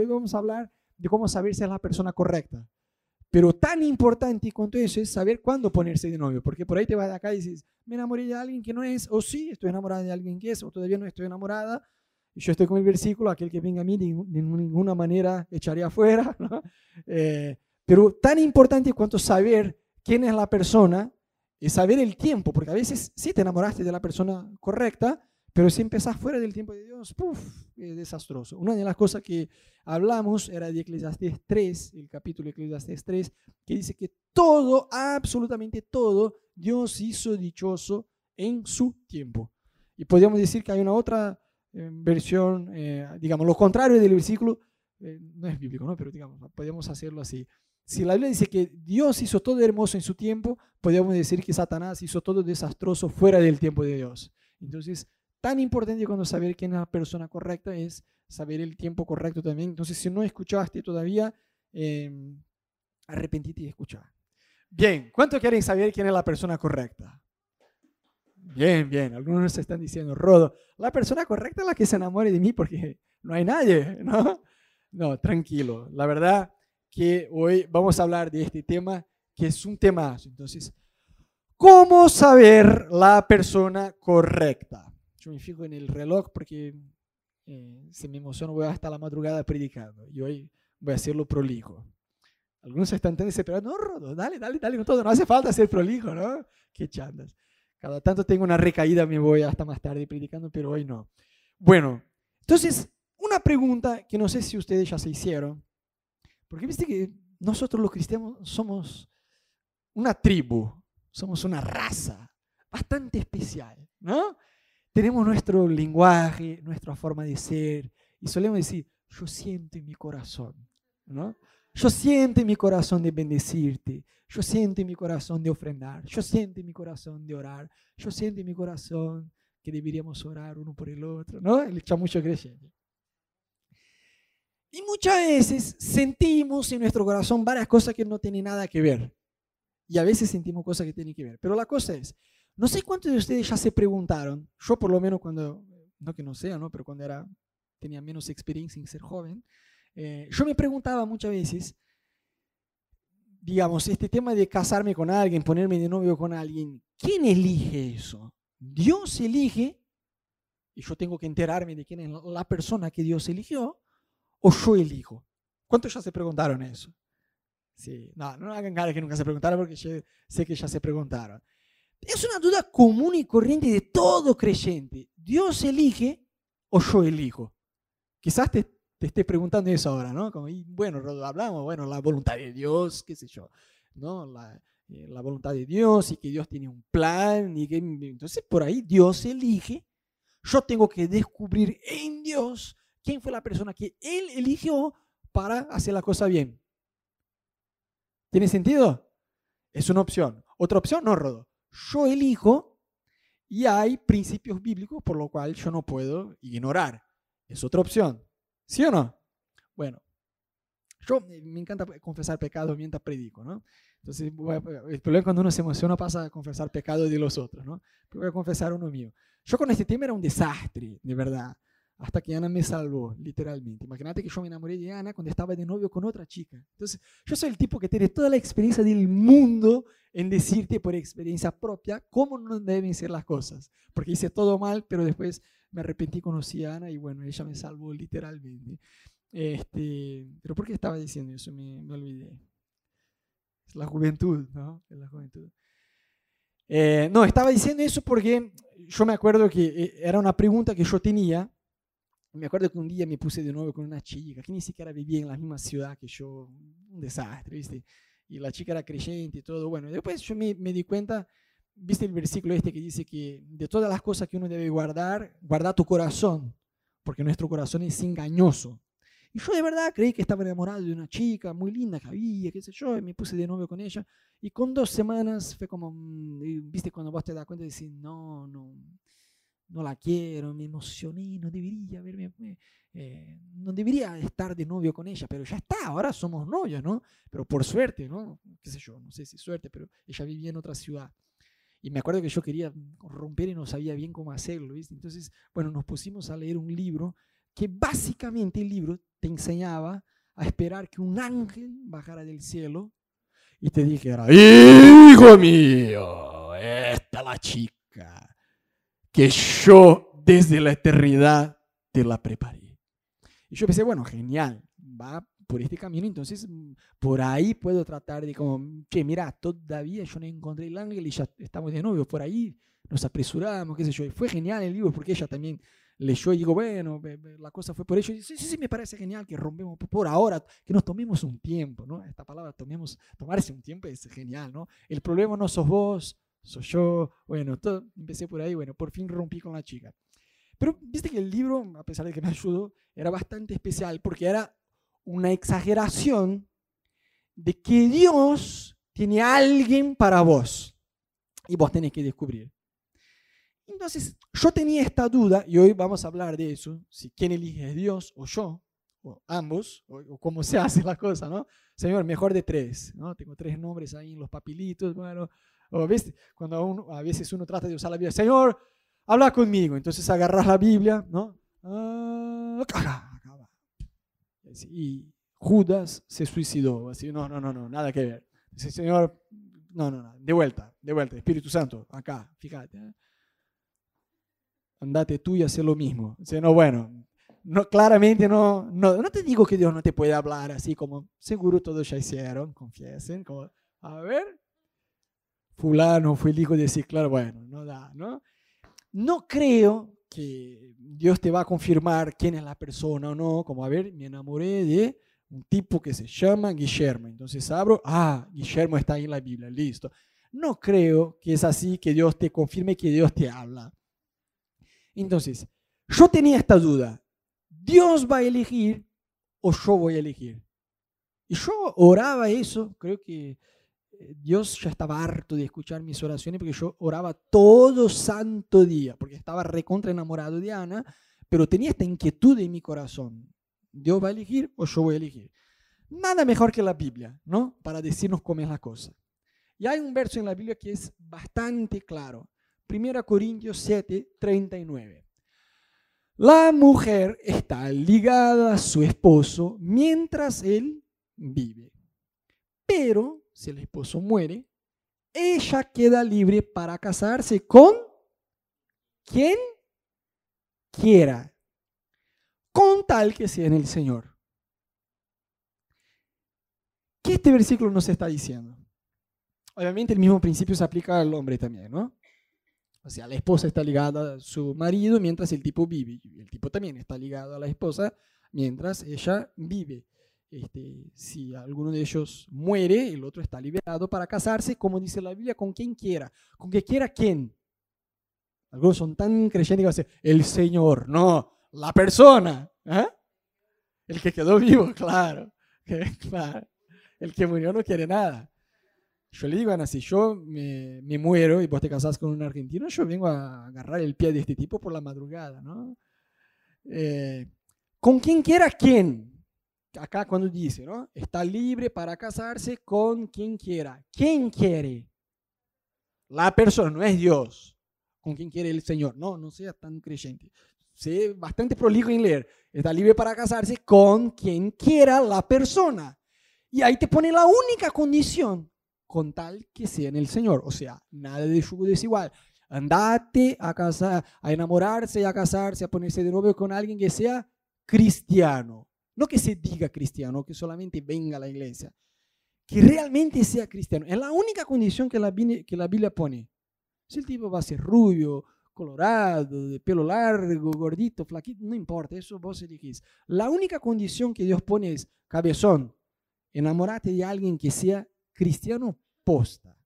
Hoy vamos a hablar de cómo saber si es la persona correcta. Pero tan importante cuanto eso es saber cuándo ponerse de novio, porque por ahí te vas de acá y dices, me enamoré de alguien que no es, o sí, estoy enamorada de alguien que es, o todavía no estoy enamorada, y yo estoy con el versículo, aquel que venga a mí de, ninguna manera echaré afuera. Eh, pero tan importante cuanto saber quién es la persona y saber el tiempo, porque a veces sí te enamoraste de la persona correcta, pero si empezás fuera del tiempo de Dios, ¡puf! es desastroso. Una de las cosas que hablamos era de Eclesiastes 3, el capítulo de Eclesiastes 3, que dice que todo, absolutamente todo, Dios hizo dichoso en su tiempo. Y podríamos decir que hay una otra eh, versión, eh, digamos, lo contrario del versículo, eh, no es bíblico, ¿no? pero digamos, podemos hacerlo así. Si la Biblia dice que Dios hizo todo hermoso en su tiempo, podríamos decir que Satanás hizo todo desastroso fuera del tiempo de Dios. Entonces, tan importante cuando saber quién es la persona correcta es saber el tiempo correcto también. Entonces, si no escuchaste todavía, eh, arrepentite y escuchar. Bien, ¿cuánto quieren saber quién es la persona correcta? Bien, bien. Algunos están diciendo, Rodo, la persona correcta es la que se enamore de mí porque no hay nadie, ¿no? No, tranquilo. La verdad que hoy vamos a hablar de este tema que es un temazo. Entonces, ¿cómo saber la persona correcta? Yo me fijo en el reloj porque eh, si me emociono voy hasta la madrugada predicando y hoy voy a hacerlo prolijo. Algunos están tan desesperados, no, Rodo, dale, dale, dale con todo, no hace falta ser prolijo, ¿no? Qué chandas. Cada tanto tengo una recaída, me voy hasta más tarde predicando, pero hoy no. Bueno, entonces, una pregunta que no sé si ustedes ya se hicieron, porque viste que nosotros los cristianos somos una tribu, somos una raza bastante especial, ¿no? Tenemos nuestro lenguaje, nuestra forma de ser, y solemos decir, yo siento en mi corazón, ¿no? Yo siento en mi corazón de bendecirte, yo siento en mi corazón de ofrendar, yo siento en mi corazón de orar, yo siento en mi corazón que deberíamos orar uno por el otro, ¿no? Le echa mucho creyente. Y muchas veces sentimos en nuestro corazón varias cosas que no tienen nada que ver. Y a veces sentimos cosas que tienen que ver. Pero la cosa es, no sé cuántos de ustedes ya se preguntaron, yo por lo menos cuando, no que no sea, ¿no? pero cuando era, tenía menos experiencia en ser joven, eh, yo me preguntaba muchas veces, digamos, este tema de casarme con alguien, ponerme de novio con alguien, ¿quién elige eso? ¿Dios elige? Y yo tengo que enterarme de quién es la persona que Dios eligió, o yo elijo. ¿Cuántos ya se preguntaron eso? Sí, no, no hagan cara que nunca se preguntaron porque sé que ya se preguntaron. Es una duda común y corriente de todo creyente. ¿Dios elige o yo elijo? Quizás te, te esté preguntando eso ahora, ¿no? Como, y bueno, hablamos, bueno, la voluntad de Dios, qué sé yo, ¿no? La, eh, la voluntad de Dios y que Dios tiene un plan. Y que, entonces, por ahí Dios elige. Yo tengo que descubrir en Dios quién fue la persona que Él eligió para hacer la cosa bien. ¿Tiene sentido? Es una opción. Otra opción, no, Rodo yo elijo y hay principios bíblicos por lo cual yo no puedo ignorar. Es otra opción. ¿Sí o no? Bueno, yo me encanta confesar pecados mientras predico, ¿no? Entonces, el problema es cuando uno se emociona pasa a confesar pecados de los otros, ¿no? Pero voy a confesar uno mío. Yo con este tema era un desastre, de verdad hasta que Ana me salvó, literalmente. Imagínate que yo me enamoré de Ana cuando estaba de novio con otra chica. Entonces, yo soy el tipo que tiene toda la experiencia del mundo en decirte por experiencia propia cómo no deben ser las cosas. Porque hice todo mal, pero después me arrepentí, conocí a Ana y bueno, ella me salvó literalmente. Este, pero ¿por qué estaba diciendo eso? Me, me olvidé. Es la juventud, ¿no? Es la juventud. Eh, no, estaba diciendo eso porque yo me acuerdo que eh, era una pregunta que yo tenía me acuerdo que un día me puse de nuevo con una chica que ni siquiera vivía en la misma ciudad que yo, un desastre, ¿viste? Y la chica era creyente y todo. Bueno, después yo me, me di cuenta, ¿viste el versículo este que dice que de todas las cosas que uno debe guardar, guarda tu corazón, porque nuestro corazón es engañoso. Y yo de verdad creí que estaba enamorado de una chica muy linda que había, qué sé yo, y me puse de novio con ella. Y con dos semanas fue como, mm, viste, cuando vos te das cuenta de decir, no, no, no la quiero, me emocioné, no debería verme, eh, no debería estar de novio con ella, pero ya está, ahora somos novios, ¿no? Pero por suerte, ¿no? Qué sé yo, no sé si suerte, pero ella vivía en otra ciudad. Y me acuerdo que yo quería romper y no sabía bien cómo hacerlo, ¿viste? Entonces, bueno, nos pusimos a leer un libro que básicamente el libro te enseñaba a esperar que un ángel bajara del cielo y te dijera, hijo mío, esta es la chica que yo desde la eternidad te la preparé. Y yo pensé, bueno, genial, va por este camino, entonces mm, por ahí puedo tratar de como, que mira, todavía yo no encontré el ángel y ya estamos de novio, por ahí nos apresuramos, qué sé yo. Y fue genial el libro porque ella también leyó y digo, bueno, la cosa fue por ello. Y sí, sí, sí, me parece genial que rompemos por ahora, que nos tomemos un tiempo, ¿no? Esta palabra, tomemos, tomarse un tiempo es genial, ¿no? El problema no sos vos, soy yo. Bueno, todo, empecé por ahí, bueno, por fin rompí con la chica. Pero viste que el libro, a pesar de que me ayudó, era bastante especial porque era una exageración de que Dios tiene a alguien para vos y vos tenés que descubrir. Entonces, yo tenía esta duda, y hoy vamos a hablar de eso, si quién elige es Dios o yo, o ambos, o, cómo se hace la cosa, ¿no? Señor, mejor de tres, ¿no? Tengo tres nombres ahí en los papelitos, bueno, o ¿ves? cuando uno, a veces uno trata de usar la Biblia, Señor, habla conmigo, entonces agarras la Biblia, ¿no? Ah, y Judas se suicidó, así, no, no, no, no, nada que ver. Dice, Señor, no, no, no, de vuelta, de vuelta, Espíritu Santo, acá, fíjate. ¿eh? andate tú y haz lo mismo. O no, bueno, no, claramente no, no, no te digo que Dios no te puede hablar así como seguro todos ya hicieron, confiesen, como, a ver, fulano fue el hijo de decir, claro, bueno, no da, ¿no? No creo que Dios te va a confirmar quién es la persona o no, como, a ver, me enamoré de un tipo que se llama Guillermo, entonces abro, ah, Guillermo está ahí en la Biblia, listo. No creo que es así, que Dios te confirme que Dios te habla. Entonces, yo tenía esta duda. ¿Dios va a elegir o yo voy a elegir? Y yo oraba eso, creo que Dios ya estaba harto de escuchar mis oraciones porque yo oraba todo santo día, porque estaba recontra enamorado de Ana, pero tenía esta inquietud en mi corazón. ¿Dios va a elegir o yo voy a elegir? Nada mejor que la Biblia, ¿no? Para decirnos cómo es la cosa. Y hay un verso en la Biblia que es bastante claro. 1 Corintios 7, 39. La mujer está ligada a su esposo mientras él vive. Pero si el esposo muere, ella queda libre para casarse con quien quiera, con tal que sea en el Señor. ¿Qué este versículo nos está diciendo? Obviamente el mismo principio se aplica al hombre también, ¿no? O sea, la esposa está ligada a su marido mientras el tipo vive. Y el tipo también está ligado a la esposa mientras ella vive. Este, si alguno de ellos muere, el otro está liberado para casarse, como dice la Biblia, con quien quiera. ¿Con que quiera quién? Algunos son tan creyentes que dicen, el Señor, no, la persona. ¿eh? El que quedó vivo, claro, claro. El que murió no quiere nada. Yo le digo, Ana, si yo me, me, muero y vos te casás con un argentino, yo vengo a agarrar el pie de este tipo por la madrugada, ¿no? Eh, con quien quiera quien. Acá cuando dice, ¿no? Está libre para casarse con quien quiera. ¿Quién quiere? La persona, no es Dios. Con quien quiere el Señor. No, no sea tan creyente. Sé bastante prolijo en leer. Está libre para casarse con quien quiera la persona. Y ahí te pone la única condición con tal que sea en el Señor. O sea, nada de yugo desigual. Andate a casar, a enamorarse a casarse, a ponerse de novio con alguien que sea cristiano. No que se diga cristiano, que solamente venga a la iglesia. Que realmente sea cristiano. Es la única condición que la, que Biblia pone. Si el tipo va a ser rubio, colorado, de pelo largo, gordito, flaquito, no importa, eso vos elegís. La única condición que Dios pone es, cabezón, enamorate de alguien que sea cristiano posta,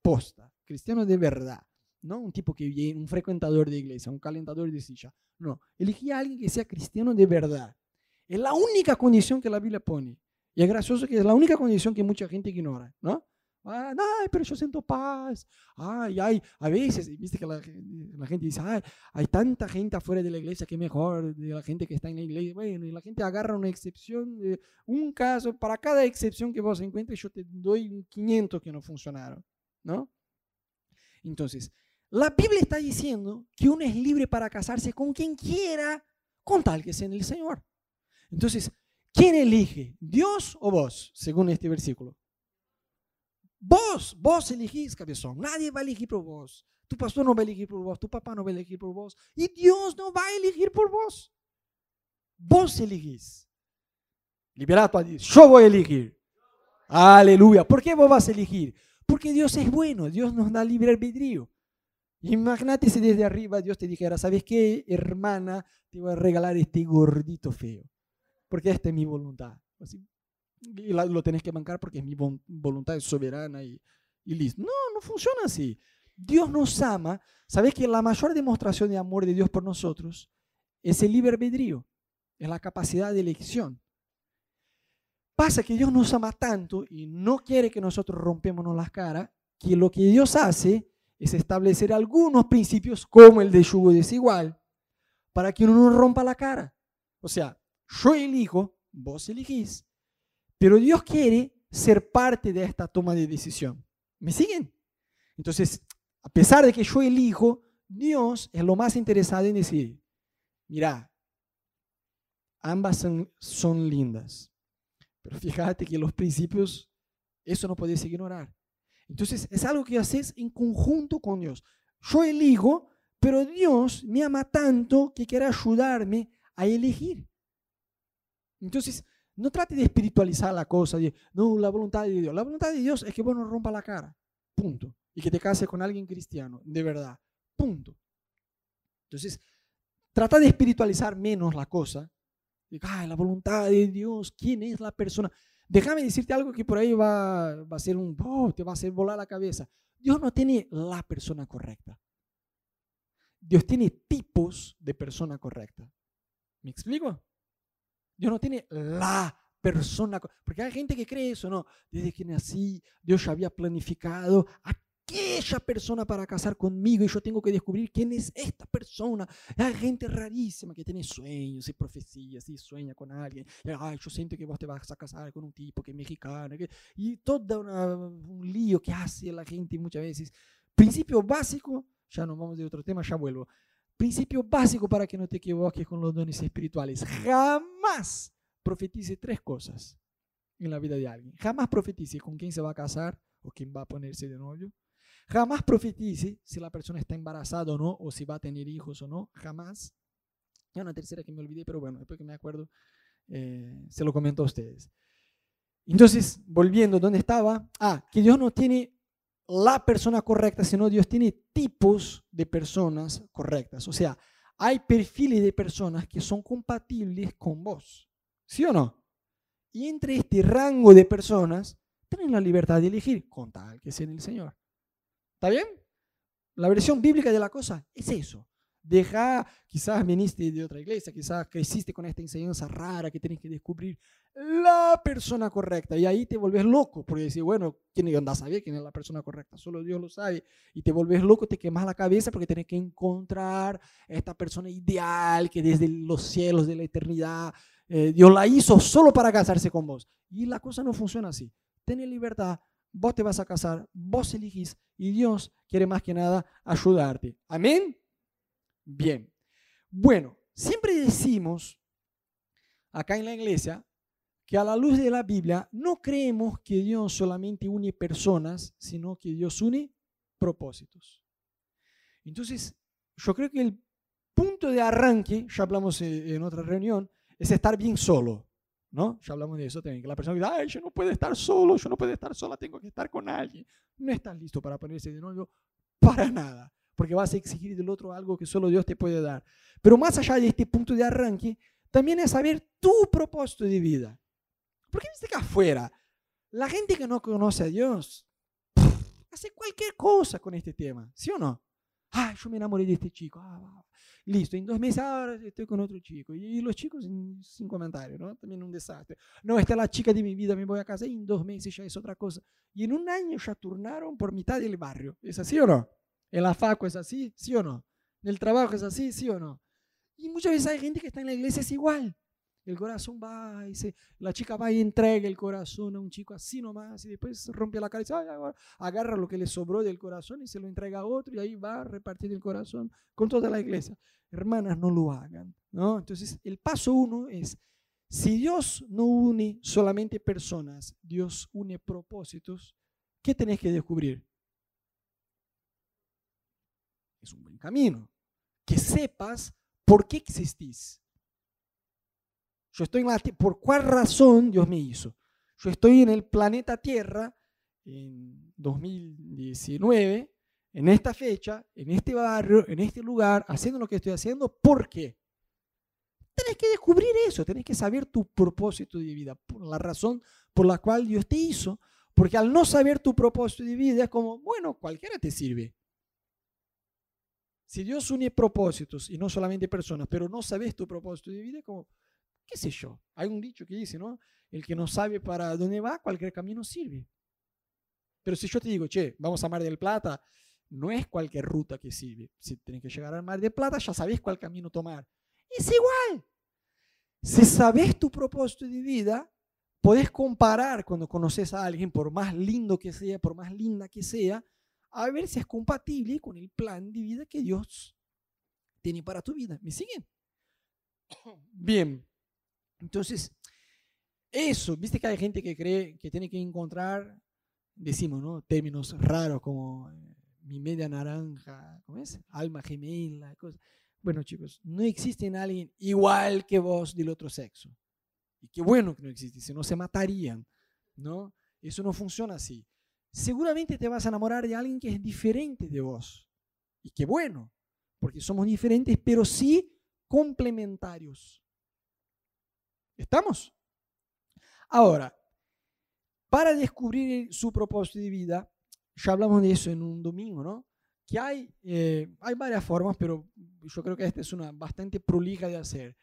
posta, cristiano de verdad, no un tipo que viene, un frecuentador de iglesia, un calentador de silla, no, elegí a alguien que sea cristiano de verdad. Es la única condición que la Biblia pone. Y es gracioso que es la única condición que mucha gente ignora, ¿no? Ah, ay, pero yo siento paz. Ay, ay, a veces, viste que la, gente dice, ay, hay tanta gente afuera de la iglesia que mejor de la gente que está en la iglesia. Bueno, y la gente agarra una excepción, un caso, para cada excepción que vos encuentres, yo te doy 500 que no funcionaron, ¿no? Entonces, la Biblia está diciendo que uno es libre para casarse con quien quiera, con tal que sea en el Señor. Entonces, ¿quién elige? ¿Dios o vos? Según este versículo. Vos, vos elegís, cabezón. Nadie va a elegir por vos. Tu pastor no va a elegir por vos, tu papá no va a elegir por vos. Y Dios no va a elegir por vos. Vos elegís. Liberato a. Yo voy a elegir. Aleluya. ¿Por qué vos vas a elegir? Porque Dios es bueno. Dios nos da libre albedrío. Imagínate si desde arriba Dios te dijera, ¿sabes qué, hermana? Te voy a regalar este gordito feo. Porque esta es mi voluntad. y lo tenés que bancar porque es mi voluntad es soberana y, y listo. No, no funciona así. Dios nos ama. ¿Sabes que la mayor demostración de amor de Dios por nosotros es el libre albedrío? Es la capacidad de elección. Pasa que Dios nos ama tanto y no quiere que nosotros rompemos las caras, que lo que Dios hace es establecer algunos principios como el de yugo desigual para que uno no rompa la cara. O sea, yo elijo, vos elegís, pero Dios quiere ser parte de esta toma de decisión. ¿Me siguen? Entonces, a pesar de que yo elijo, Dios es lo más interesado en decir, mira, ambas son, son lindas, pero fíjate que los principios, eso no puedes ignorar. Entonces, es algo que haces en conjunto con Dios. Yo elijo, pero Dios me ama tanto que quiere ayudarme a elegir. Entonces, no trate de espiritualizar la cosa, de, no, la voluntad de Dios. La voluntad de Dios es que vos no rompa la cara, punto y que te cases con alguien cristiano, de verdad. Punto. Entonces, trata de espiritualizar menos la cosa. Ay, la voluntad de Dios, ¿quién es la persona? Déjame decirte algo que por ahí va, a ser un, oh, te va a hacer volar la cabeza. Dios no tiene la persona correcta. Dios tiene tipos de persona correcta. ¿Me explico? Dios no tiene la persona, porque hay gente que cree eso, ¿no? Desde que nací, Dios ya había planificado aquella persona para casar conmigo y yo tengo que descubrir quién es esta persona. Hay gente rarísima que tiene sueños y profecías y sueña con alguien. Ay, yo siento que vos te vas a casar con un tipo que es mexicano. y todo un lío que hace la gente muchas veces. Principio básico, ya nos vamos de otro tema, ya vuelvo. Principio básico para que no te equivoques con los dones espirituales. Jamás profetice tres cosas en la vida de alguien. Jamás profetice con quién se va a casar o quién va a ponerse de novio Jamás profetice si la persona está embarazada o no, o si va a tener hijos o no. Jamás. Y una tercera que me olvidé, pero bueno, después que me acuerdo, eh, se lo comento a ustedes. Entonces, volviendo, ¿dónde estaba? Ah, que Dios no tiene la persona correcta, sino Dios tiene tipos de personas correctas. O sea, hay perfiles de personas que son compatibles con vos. ¿Sí o no? Y entre este rango de personas, tienen la libertad de elegir, con tal que sea el Señor. ¿Está bien? La versión bíblica de la cosa es eso. Deja, quizás viniste de otra iglesia, quizás creciste con esta enseñanza rara que tienes que descubrir la persona correcta. Y ahí te volvés loco, porque decís, bueno, ¿quién anda a saber quién es la persona correcta? Solo Dios lo sabe. Y te volvés loco, te quemas la cabeza porque tienes que encontrar esta persona ideal que desde los cielos de la eternidad eh, Dios la hizo solo para casarse con vos. Y la cosa no funciona así. Ten libertad, vos te vas a casar, vos elegís y Dios quiere más que nada ayudarte. Amén. Bien. Bueno, siempre decimos acá en la iglesia que a la luz de la Biblia no creemos que Dios solamente une personas, sino que Dios une propósitos. Entonces, yo creo que el punto de arranque, ya hablamos en otra reunión, es estar bien solo. ¿no? Ya hablamos de eso también, que la persona dice, ay, yo no puedo estar solo, yo no puedo estar sola, tengo que estar con alguien. No estás listo para ponerse de novio para nada, porque vas a exigir del otro algo que solo Dios te puede dar. Pero más allá de este punto de arranque, también es saber tu propósito de vida. Porque viste que afuera, la gente que no conoce a Dios hace cualquier cosa con este tema, ¿sí o no? Ay, yo me enamoré de este chico. Ah, Listo, en dos meses ahora estoy con otro chico. Y los chicos sin comentario, ¿no? También un desastre. No, esta es la chica de mi vida, me voy a casar y en dos meses ya es otra cosa. Y en un año ya turnaron por mitad del barrio. ¿Es así o no? En la es así, ¿sí o no? El trabajo es así, ¿sí o no? Y muchas veces hay gente que está en la iglesia es igual. el corazón va y se, la chica va y entrega el corazón a un chico así nomás y después rompe la cara y dice, agarra lo que le sobró del corazón y se lo entrega a otro y ahí va a repartir el corazón con toda la iglesia. Hermanas, no lo hagan. ¿no? Entonces, el paso uno es, si Dios no une solamente personas, Dios une propósitos, ¿qué tenés que descubrir? Es un buen camino. Que sepas por qué existís. Yo estoy en la ¿Por cuál razón Dios me hizo? Yo estoy en el planeta Tierra en 2019, en esta fecha, en este barrio, en este lugar, haciendo lo que estoy haciendo. ¿Por qué? Tenés que descubrir eso, tenés que saber tu propósito de vida, la razón por la cual Dios te hizo. Porque al no saber tu propósito de vida es como, bueno, cualquiera te sirve. Si Dios une propósitos y no solamente personas, pero no sabes tu propósito de vida, como, qué sé yo. Hay un dicho que dice, ¿no? El que no sabe para dónde va, cualquier camino sirve. Pero si yo te digo, che, vamos a Mar del Plata, no es cualquier ruta que sirve. Si tienes que llegar al Mar del Plata, ya sabes cuál camino tomar. Es igual. Si sabes tu propósito de vida, podés comparar cuando conoces a alguien, por más lindo que sea, por más linda que sea, a ver si es compatible con el plan de vida que Dios tiene para tu vida. ¿Me siguen? Bien. Entonces, eso, viste que hay gente que cree que tiene que encontrar, decimos, ¿no? Términos raros como eh, mi media naranja, ¿cómo es? Alma gemela, cosas. Bueno, chicos, no existe alguien igual que vos del otro sexo. Y qué bueno que no existe, si no se matarían, ¿no? Eso no funciona así. Seguramente te vas a enamorar de alguien que es diferente de vos. Y qué bueno, porque somos diferentes, pero sí complementarios. ¿Estamos? Ahora, para descubrir su propósito de vida, ya hablamos de eso en un domingo, ¿no? Que hay, eh, hay varias formas, pero yo creo que esta es una bastante prolija de hacer.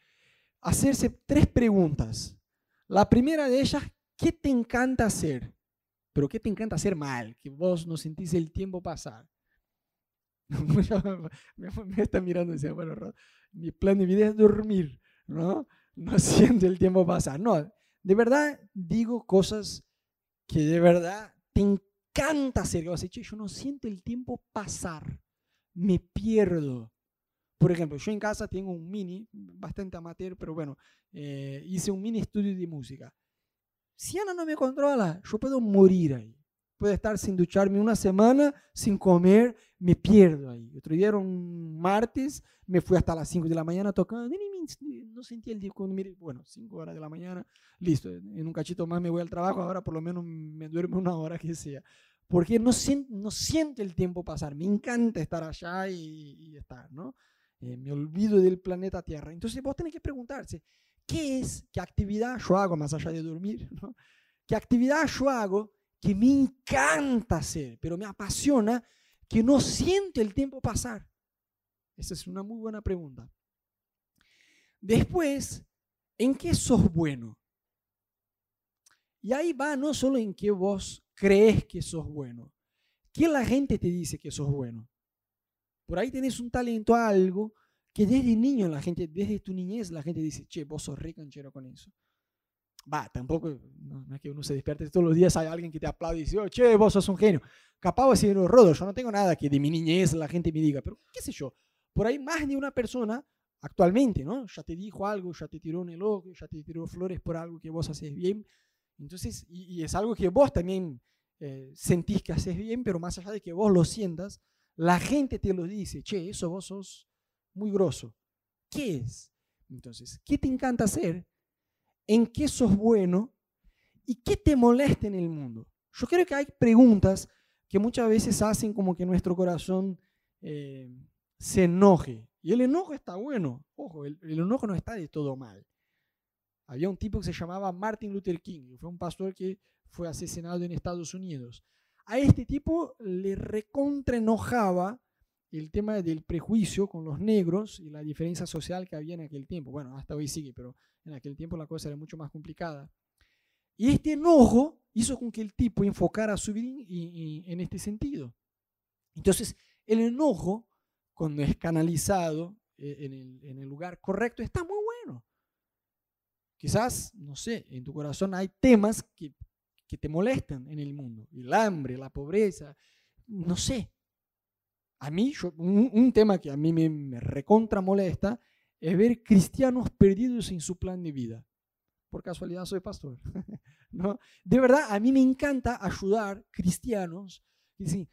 Hacerse tres preguntas. La primera de ellas, ¿qué te encanta hacer? Pero ¿qué te encanta hacer mal? Que vos no sentís el tiempo pasar. me está mirando y dice, bueno, mi plan de vida es dormir, ¿no? no siento el tiempo pasar. No, de verdad digo cosas que de verdad te encanta hacer. Que yo no siento el tiempo pasar. Me pierdo. Por ejemplo, yo en casa tengo un mini, bastante amateur, pero bueno, eh, hice un mini estudio de música. Si Ana no me controla, yo puedo morir ahí. Puedo estar sin ducharme una semana, sin comer, me pierdo ahí. Otro día era un martes, me fui hasta las 5 de la mañana tocando, no sentí el día bueno, 5 horas de la mañana, listo, en un cachito más me voy al trabajo, ahora por lo menos me duermo una hora que sea. Porque no no siento el tiempo pasar, me encanta estar allá y, estar, ¿no? Eh, me olvido del planeta Tierra. Entonces vos tenés que preguntarse, ¿qué es, qué actividad yo hago más allá de dormir? ¿Qué actividad yo hago que me encanta hacer, pero me apasiona, que no siento el tiempo pasar? Esa es una muy buena pregunta. Después, ¿en qué sos bueno? Y ahí va no solo en qué vos crees que sos bueno, ¿qué la gente te dice que sos bueno? Por ahí tenés un talento a algo que desde niño la gente, desde tu niñez la gente dice, che, vos sos re canchero con eso. Va, tampoco, no, es que uno se despierte todos los días, hay alguien que te aplaude y dice, oh, che, vos sos un genio. Capaz de decir, Rodo, yo no tengo nada que de mi niñez la gente me diga, pero qué sé yo, por ahí más de una persona actualmente, ¿no? Ya te dijo algo, ya te tiró un elogio, ya te tiró flores por algo que vos haces bien. Entonces, y, es algo que vos también eh, sentís que haces bien, pero más allá de que vos lo sientas, la gente te lo dice, che, eso vos sos muy grosso. ¿Qué es? Entonces, ¿qué te encanta hacer? ¿En qué sos bueno? ¿Y qué te molesta en el mundo? Yo creo que hay preguntas que muchas veces hacen como que nuestro corazón eh, se enoje. Y el enojo está bueno. Ojo, el, enojo no está de todo mal. Había un tipo que se llamaba Martin Luther King, fue un pastor que fue asesinado en Estados Unidos. A este tipo le recontra enojaba el tema del prejuicio con los negros y la diferencia social que había en aquel tiempo. Bueno, hasta hoy sigue, pero en aquel tiempo la cosa era mucho más complicada. Y este enojo hizo con que el tipo enfocara su vida en este sentido. Entonces, el enojo cuando es canalizado eh, en el, lugar correcto, está muy bueno. Quizás, no sé, en tu corazón hay temas que, que te molestan en el mundo. El hambre, la pobreza, no sé. A mí, un, tema que a mí me, me recontra molesta es ver cristianos perdidos en su plan de vida. Por casualidad soy pastor. ¿no? De verdad, a mí me encanta ayudar cristianos y decir,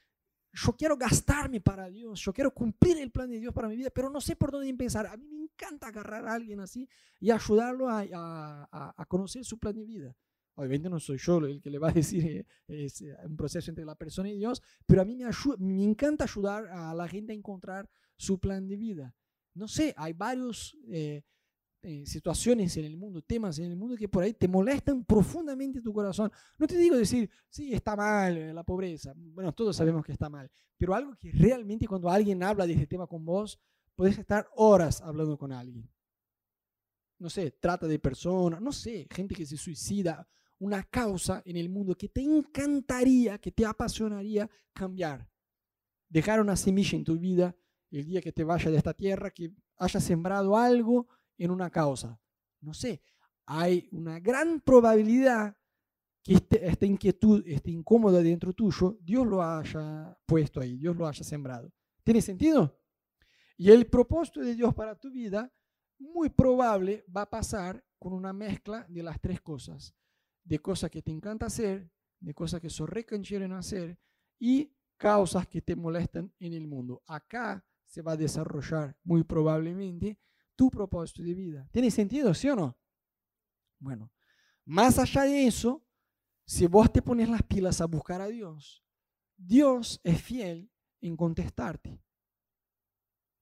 yo quiero gastarme para Dios, yo quiero cumplir el plan de Dios para mi vida, pero no sé por dónde empezar. A mí me encanta agarrar a alguien así y ayudarlo a conocer su plan de vida. Obviamente no soy yo el que le va a decir, eh, es eh, un proceso entre la persona y Dios, pero a mí me, me encanta ayudar a la gente a encontrar su plan de vida. No sé, hay varias eh, situaciones en el mundo, temas en el mundo que por ahí te molestan profundamente tu corazón. No te digo decir, sí, está mal la pobreza. Bueno, todos sabemos que está mal, pero algo que realmente cuando alguien habla de este tema con vos, puedes estar horas hablando con alguien. No sé, trata de personas, no sé, gente que se suicida una causa en el mundo que te encantaría, que te apasionaría cambiar. Dejar una semilla en tu vida el día que te vaya de esta tierra, que haya sembrado algo en una causa. No sé, hay una gran probabilidad que este, esta inquietud, esta incómoda dentro tuyo, Dios lo haya puesto ahí, Dios lo haya sembrado. ¿Tiene sentido? Y el propósito de Dios para tu vida, muy probable, va a pasar con una mezcla de las tres cosas de cosas que te encanta hacer, de cosas que son recanchero en hacer y causas que te molestan en el mundo. Acá se va a desarrollar muy probablemente tu propósito de vida. ¿Tiene sentido, sí o no? Bueno, más allá de eso, si vos te pones las pilas a buscar a Dios, Dios es fiel en contestarte.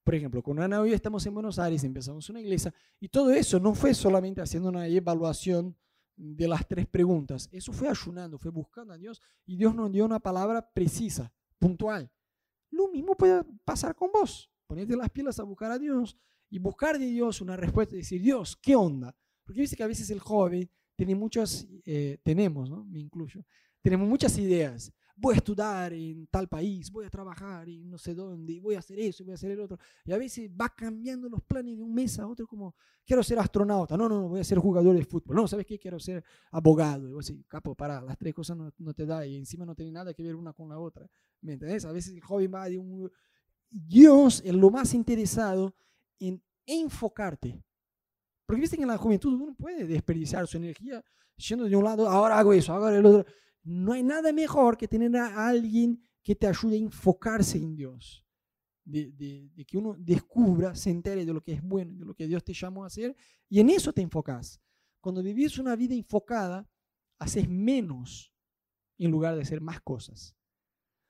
Por ejemplo, con Ana hoy estamos en Buenos Aires, empezamos una iglesia y todo eso no fue solamente haciendo una evaluación de las tres preguntas. Eso fue ayunando, fue buscando a Dios y Dios nos dio una palabra precisa, puntual. Lo mismo puede pasar con vos. Ponete las pilas a buscar a Dios y buscar de Dios una respuesta y decir, Dios, ¿qué onda? Porque dice que a veces el joven tiene muchas, eh, tenemos, ¿no? Me incluyo, tenemos muchas ideas voy a estudiar en tal país, voy a trabajar en no sé dónde, voy a hacer eso, voy a hacer el otro. Y a veces va cambiando los planes de un mes a otro, como, quiero ser astronauta, no, no, voy a ser jugador de fútbol, no, ¿sabes qué? Quiero ser abogado. Y vos decís, capo, para, las tres cosas no, te da y encima no tiene nada que ver una con la otra. ¿Me entendés? A veces el joven va de un... Dios es lo más interesado en enfocarte. Porque viste que en la juventud uno puede desperdiciar su energía yendo de un lado, ahora hago eso, ahora el otro no hay nada mejor que tener a alguien que te ayude a enfocarse en Dios. De, que uno descubra, se entere de lo que es bueno, de lo que Dios te llamó a hacer, y en eso te enfocas. Cuando vivís una vida enfocada, haces menos en lugar de hacer más cosas.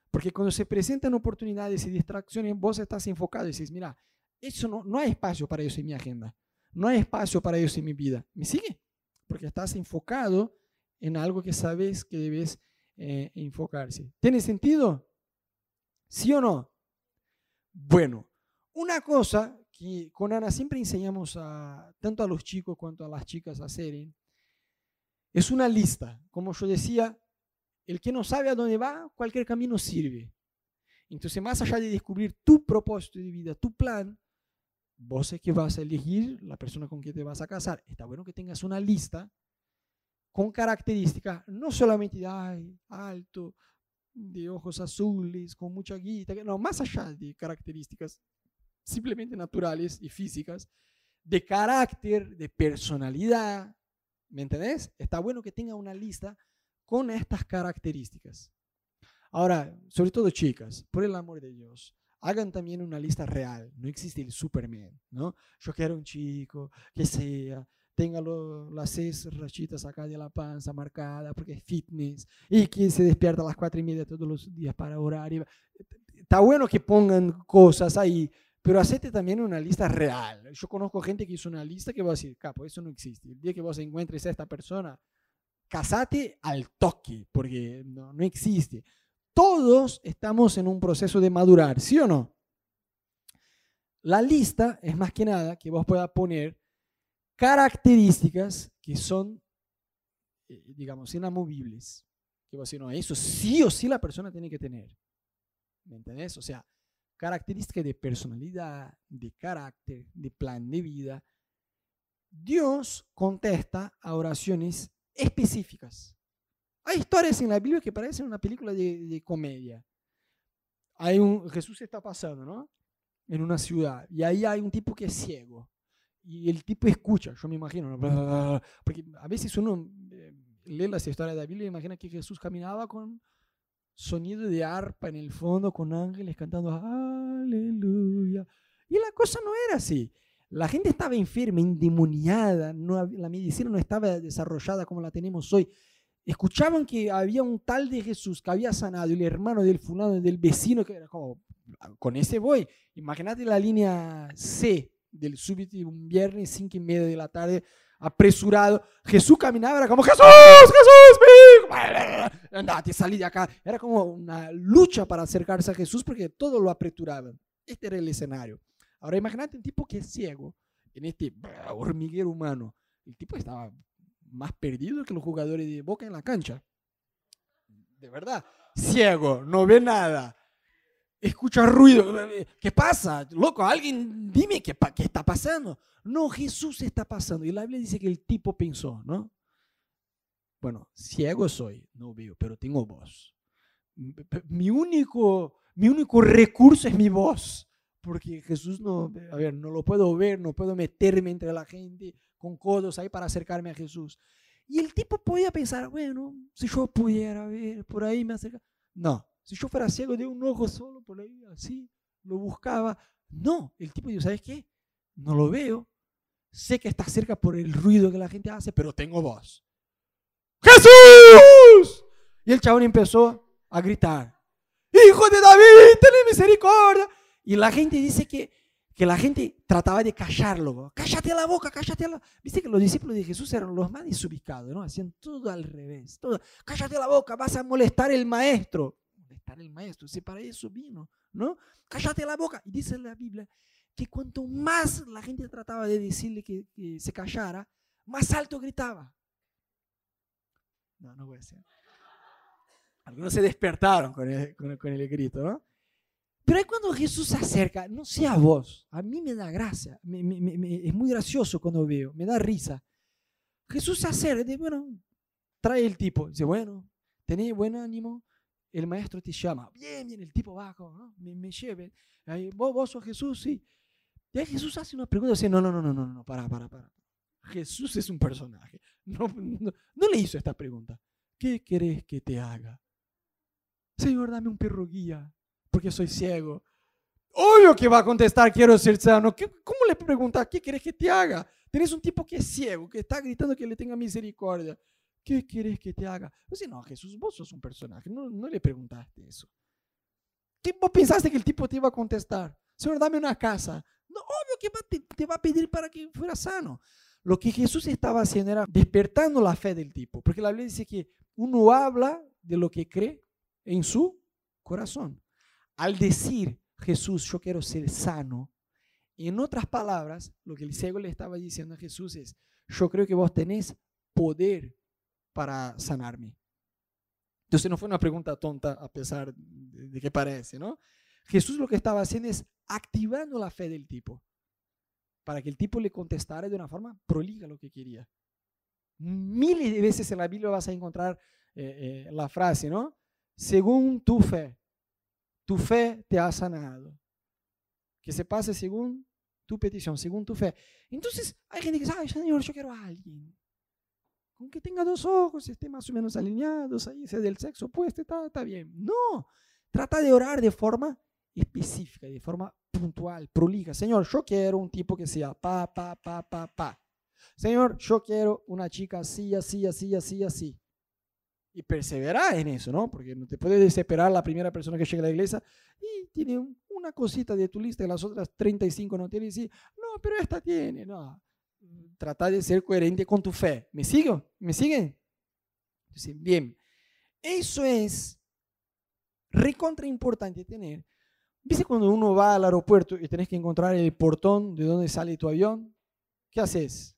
Porque cuando se presentan oportunidades y distracciones, vos estás enfocado y dices, mira, eso no, no hay espacio para eso en mi agenda, no hay espacio para eso en mi vida. ¿Me sigue? Porque estás enfocado en algo que sabes que debes eh, enfocarse. ¿Tiene sentido? ¿Sí o no? Bueno, una cosa que con Ana siempre enseñamos a, tanto a los chicos cuanto a las chicas a hacer, es una lista. Como yo decía, el que no sabe a dónde va, cualquier camino sirve. Entonces, más allá de descubrir tu propósito de vida, tu plan, vos es que vas a elegir la persona con quien te vas a casar. Está bueno que tengas una lista con características no solamente de alto, de ojos azules, con mucha guita, no, más allá de características simplemente naturales y físicas, de carácter, de personalidad, ¿me entendés? Está bueno que tenga una lista con estas características. Ahora, sobre todo chicas, por el amor de Dios, hagan también una lista real. No existe el Superman, ¿no? Yo quiero un chico que sea tenga las seis rachitas acá de la panza marcada porque es fitness y que se despierta a las cuatro y media todos los días para orar. Está bueno que pongan cosas ahí, pero hacete también una lista real. Yo conozco gente que hizo una lista que va a decir, capo, eso no existe. El día que vos encuentres a esta persona, casate al toque, porque no, no existe. Todos estamos en un proceso de madurar, ¿sí o no? La lista es más que nada que vos puedas poner características que son, eh, digamos, inamovibles. Que vos decir, no, eso sí o sí la persona tiene que tener. ¿Me entendés? O sea, características de personalidad, de carácter, de plan de vida, Dios contesta a oraciones específicas. Hay historias en la Biblia que parecen una película de, comedia. Hay un, Jesús está pasando, ¿no? En una ciudad y ahí hay un tipo que es ciego y el tipo escucha, yo me imagino, porque a veces uno eh, lee las historias de la Biblia y imagina que Jesús caminaba con sonido de arpa en el fondo, con ángeles cantando aleluya. Y la cosa no era así. La gente estaba enferma, endemoniada, no, la medicina no estaba desarrollada como la tenemos hoy. Escuchaban que había un tal de Jesús que había sanado, el hermano del fulano, del vecino, que era como, con ese voy. Imagínate la línea C del súbito un viernes, cinco y media de la tarde, apresurado. Jesús caminaba, era como, Jesús, Jesús, andate, salí de acá. Era como una lucha para acercarse a Jesús porque todo lo apresuraban. Este era el escenario. Ahora imagínate un tipo que es ciego en este hormiguero humano. El tipo estaba más perdido que los jugadores de Boca en la cancha. De verdad. Ciego, no ve nada. Escucha ruido. ¿Qué pasa? Loco, alguien dime qué, está pasando. No, Jesús está pasando. Y la Biblia dice que el tipo pensó, ¿no? Bueno, ciego soy, no veo, pero tengo voz. Mi único, mi único recurso es mi voz porque Jesús no, a ver, no lo puedo ver, no puedo meterme entre la gente con codos ahí para acercarme a Jesús. Y el tipo podía pensar, bueno, si yo pudiera ver, por ahí me acerca. No, si yo fuera ciego de un ojo solo, por ahí así, lo buscaba. No, el tipo dijo, ¿sabes qué? No lo veo. Sé que está cerca por el ruido que la gente hace, pero tengo voz. ¡Jesús! Y el chabón empezó a gritar, Hijo de David, ten misericordia. Y la gente dice que, que la gente trataba de callarlo. Cállate la boca, cállate la Viste que los discípulos de Jesús eran los más desubicados, ¿no? Hacían todo al revés. Todo. Cállate la boca, vas a molestar el maestro. El maestro, si para eso vino, ¿no? Cállate la boca. Y dice la Biblia que cuanto más la gente trataba de decirle que, se callara, más alto gritaba. No, no puede ser. Algunos se despertaron con el, con el grito, ¿no? Pero ahí cuando Jesús se acerca, no sea vos, a mí me da gracia, es muy gracioso cuando veo, me da risa. Jesús se acerca, dice, bueno, trae el tipo, dice, bueno, tenés buen ánimo, el maestro te llama, bien, bien, el tipo bajo, ¿no? me, me lleve, ¿Vos, vos sos Jesús, sí. Y ahí Jesús hace una pregunta, dice, no, no, no, no, no, no, para, para, para. Jesús es un personaje, no, no, no le hizo esta pregunta. ¿Qué querés que te haga? Señor, dame un perro guía porque soy ciego. Obvio que va a contestar, quiero ser sano. ¿Cómo le preguntas, qué quieres que te haga? Tienes un tipo que es ciego, que está gritando que le tenga misericordia. ¿Qué quieres que te haga? Pues no, Jesús, vos sos un personaje, no, no le preguntaste eso. ¿Qué vos pensaste que el tipo te iba a contestar? Señor, dame una casa. No, obvio que te, te va a pedir para que fuera sano. Lo que Jesús estaba haciendo era despertando la fe del tipo, porque la Biblia dice que uno habla de lo que cree en su corazón. Al decir Jesús, yo quiero ser sano, en otras palabras, lo que el ciego le estaba diciendo a Jesús es, yo creo que vos tenés poder para sanarme. Entonces no fue una pregunta tonta a pesar de, que parece, ¿no? Jesús lo que estaba haciendo es activando la fe del tipo para que el tipo le contestara de una forma prolija lo que quería. Miles de veces en la Biblia vas a encontrar eh, eh, la frase, ¿no? Según tu fe tu fe te ha sanado. Que se pase según tu petición, según tu fe. Entonces hay gente que dice, ay Señor, yo quiero a alguien. Con que tenga dos ojos, esté más o menos alineados, ahí sea del sexo opuesto, está, está bien. No, trata de orar de forma específica, de forma puntual, prolija. Señor, yo quiero un tipo que sea pa, pa, pa, pa, pa. Señor, yo quiero una chica así, así, así, así, así y persevera en eso, ¿no? Porque no te puedes desesperar la primera persona que llega a la iglesia y tiene una cosita de tu lista y las otras 35 no tiene y decir, no, pero esta tiene, no. Trata de ser coherente con tu fe. ¿Me sigo? ¿Me siguen? bien. Eso es recontra importante tener. ¿Viste cuando uno va al aeropuerto y tenés que encontrar el portón de donde sale tu avión? ¿Qué haces?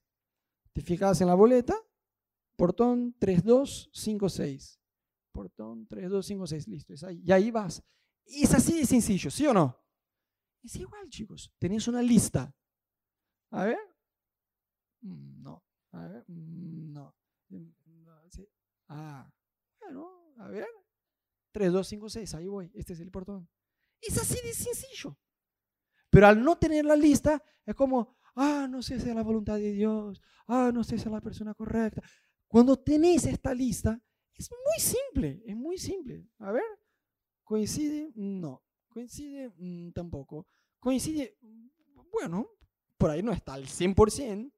¿Te fijas en la boleta? Portón 3256. Portón 3256, listo. Y ahí vas. Es así de sencillo, ¿sí o no? Es igual, chicos. Tenés una lista. A ver. Mm, no. A ver, mm, no. Mm, ah, bueno, a ver. 3, 2, 5, 6, ahí voy. Este es el portón. Es así de sencillo. Pero al no tener la lista, es como, ah, no sé si es la voluntad de Dios, ah, no sé si es la persona correcta. Cuando tenés esta lista, es muy simple, es muy simple. A ver, ¿coincide? No. ¿Coincide? Mm, tampoco. ¿Coincide? Bueno, por ahí no está al 100%,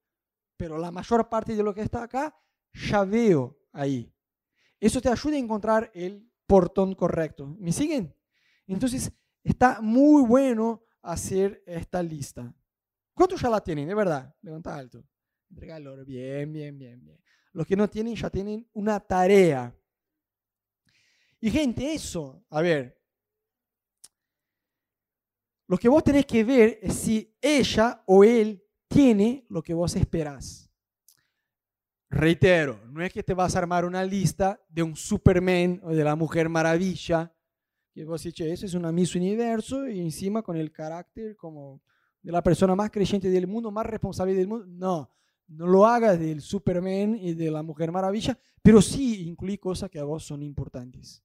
pero la mayor parte de lo que está acá ya veo ahí. Eso te ayuda a encontrar el portón correcto. ¿Me siguen? Entonces, está muy bueno hacer esta lista. ¿Cuántos ya la tienen? De verdad, levanta alto. Entregalo. Bien, bien, bien, bien. Los que no tienen ya tienen una tarea. Y gente, eso, a ver, lo que vos tenés que ver es si ella o él tiene lo que vos esperás. Reitero, no es que te vas a armar una lista de un Superman o de la Mujer Maravilla, que vos dices, eso es una Miss Universo y encima con el carácter como de la persona más creyente del mundo, más responsable del mundo. No, no lo hagas del Superman y de la Mujer Maravilla, pero sí incluí cosas que a vos son importantes.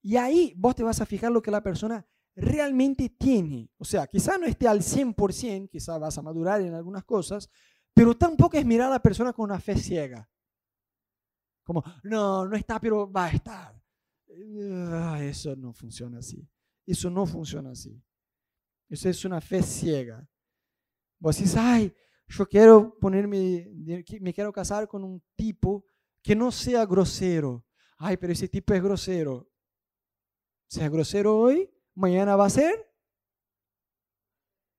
Y ahí vos te vas a fijar lo que la persona realmente tiene. O sea, quizá no esté al 100%, quizá vas a madurar en algunas cosas, pero tampoco es mirar a la persona con una fe ciega. Como, no, no está, pero va a estar. Ah, eso no funciona así. Eso no funciona así. Eso es una fe ciega. Vos decís, ay, yo quiero ponerme, me quiero casar con un tipo que no sea grosero. Ay, pero ese tipo es grosero. Sea grosero hoy, mañana va a ser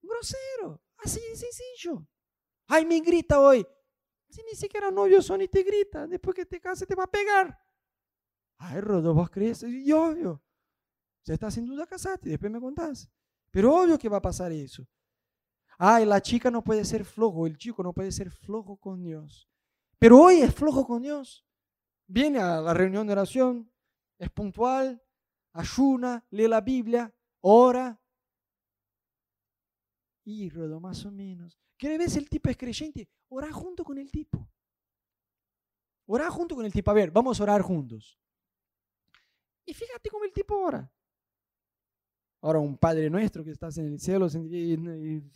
grosero. Así de sencillo. Ay, me grita hoy. Si ni siquiera novio son y te grita, después que te cases te va a pegar. Ay, Rodo, vos crees, y obvio. Ya estás sin duda casarte, después me contás. Pero obvio que va a pasar eso. Ay, la chica no puede ser flojo, el chico no puede ser flojo con Dios. Pero hoy es flojo con Dios. Viene a la reunión de oración, es puntual, ayuna, lee la Biblia, ora. Y Rodo, más o menos. ¿Quieres ver si el tipo es creyente? Ora junto con el tipo. Ora junto con el tipo. A ver, vamos a orar juntos. Y fíjate cómo el tipo ora. Ahora un Padre nuestro que estás en el cielo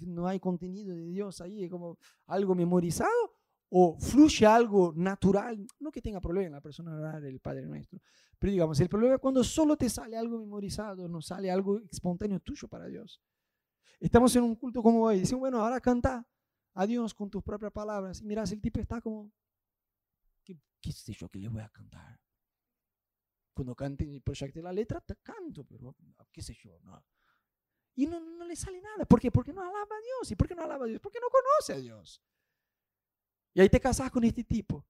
no hay contenido de Dios ahí, como algo memorizado o fluye algo natural. No que tenga problema la persona orar el Padre nuestro, pero digamos, el problema es cuando solo te sale algo memorizado, no sale algo espontáneo tuyo para Dios. Estamos en un culto como hoy, dicen, bueno, ahora canta a Dios con tus propias palabras. Y miras, el tipo está como, ¿qué, qué sé yo que le voy a cantar? Cuando cante y proyecte la letra, te canto, pero qué sé yo, no. Y no, no le sale nada. ¿Por qué? Porque no alaba a Dios. ¿Y por qué no alaba a Dios? Porque no conoce a Dios. Y ahí te casas con este tipo,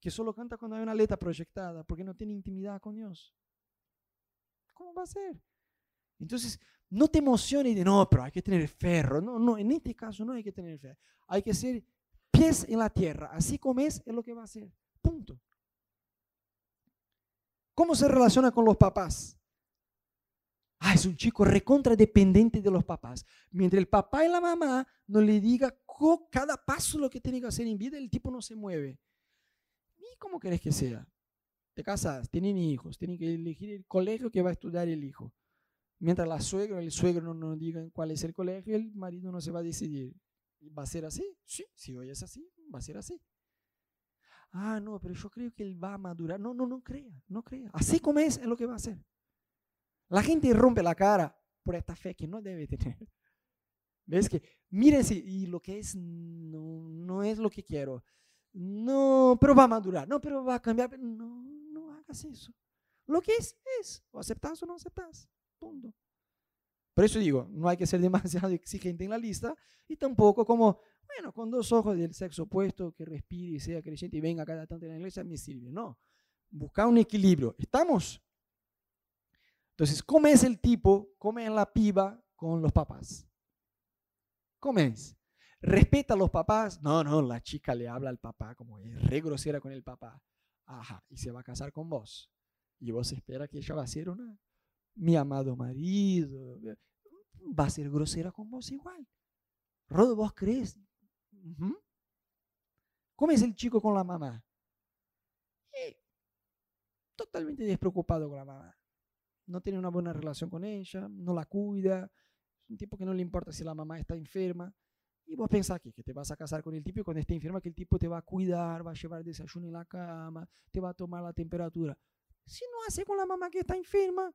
que solo canta cuando hay una letra proyectada, porque no tiene intimidad con Dios. ¿Cómo va a ser? Entonces, no te emociones de, no, pero hay que tener ferro. No, no, en este caso no hay que tener fe. Hay que ser pies en la tierra. Así como es, es lo que va a ser. Punto. ¿Cómo se relaciona con los papás? Ah, es un chico recontra dependiente de los papás. Mientras el papá y la mamá no le diga cada paso lo que tiene que hacer en vida, el tipo no se mueve. ¿Y cómo querés que sea? Te casas, tienen hijos, tienen que elegir el colegio que va a estudiar el hijo. Mientras la suegra o el suegro no nos digan cuál es el colegio, el marido no se va a decidir. ¿Va a ser así? Sí, si hoy es así, va a ser así. Ah, no, pero yo creo que él va a madurar. No, no, no crea, no crea. Así como es, es lo que va a hacer. La gente rompe la cara por esta fe que no debe tener. ¿Ves que? Mírense, y lo que es no, no es lo que quiero. No, pero va a madurar. No, pero va a cambiar. No, no hagas eso. Lo que es, es. O aceptas o no aceptas. Punto. Por eso digo, no hay que ser demasiado exigente en la lista y tampoco como, bueno, con dos ojos del sexo opuesto, que respire y sea creyente y venga cada tanto en la iglesia, me sirve. No, busca un equilibrio. ¿Estamos? Entonces, ¿cómo es el tipo? ¿Cómo es la piba con los papás? ¿Cómo es? ¿Respeta a los papás? No, no, la chica le habla al papá como es re grosera con el papá. Ajá, y se va a casar con vos. Y vos espera que ella va a ser una, mi amado marido. Va a ser grosera con vos igual. Rodo, ¿vos crees? ¿Cómo es el chico con la mamá? Eh, totalmente despreocupado con la mamá. No tiene una buena relación con ella, no la cuida. Un tipo que no le importa si la mamá está enferma. Y vos pensás que, que te vas a casar con el tipo y cuando esté enferma que el tipo te va a cuidar, va a llevar desayuno en la cama, te va a tomar la temperatura. Si no hace con la mamá que está enferma,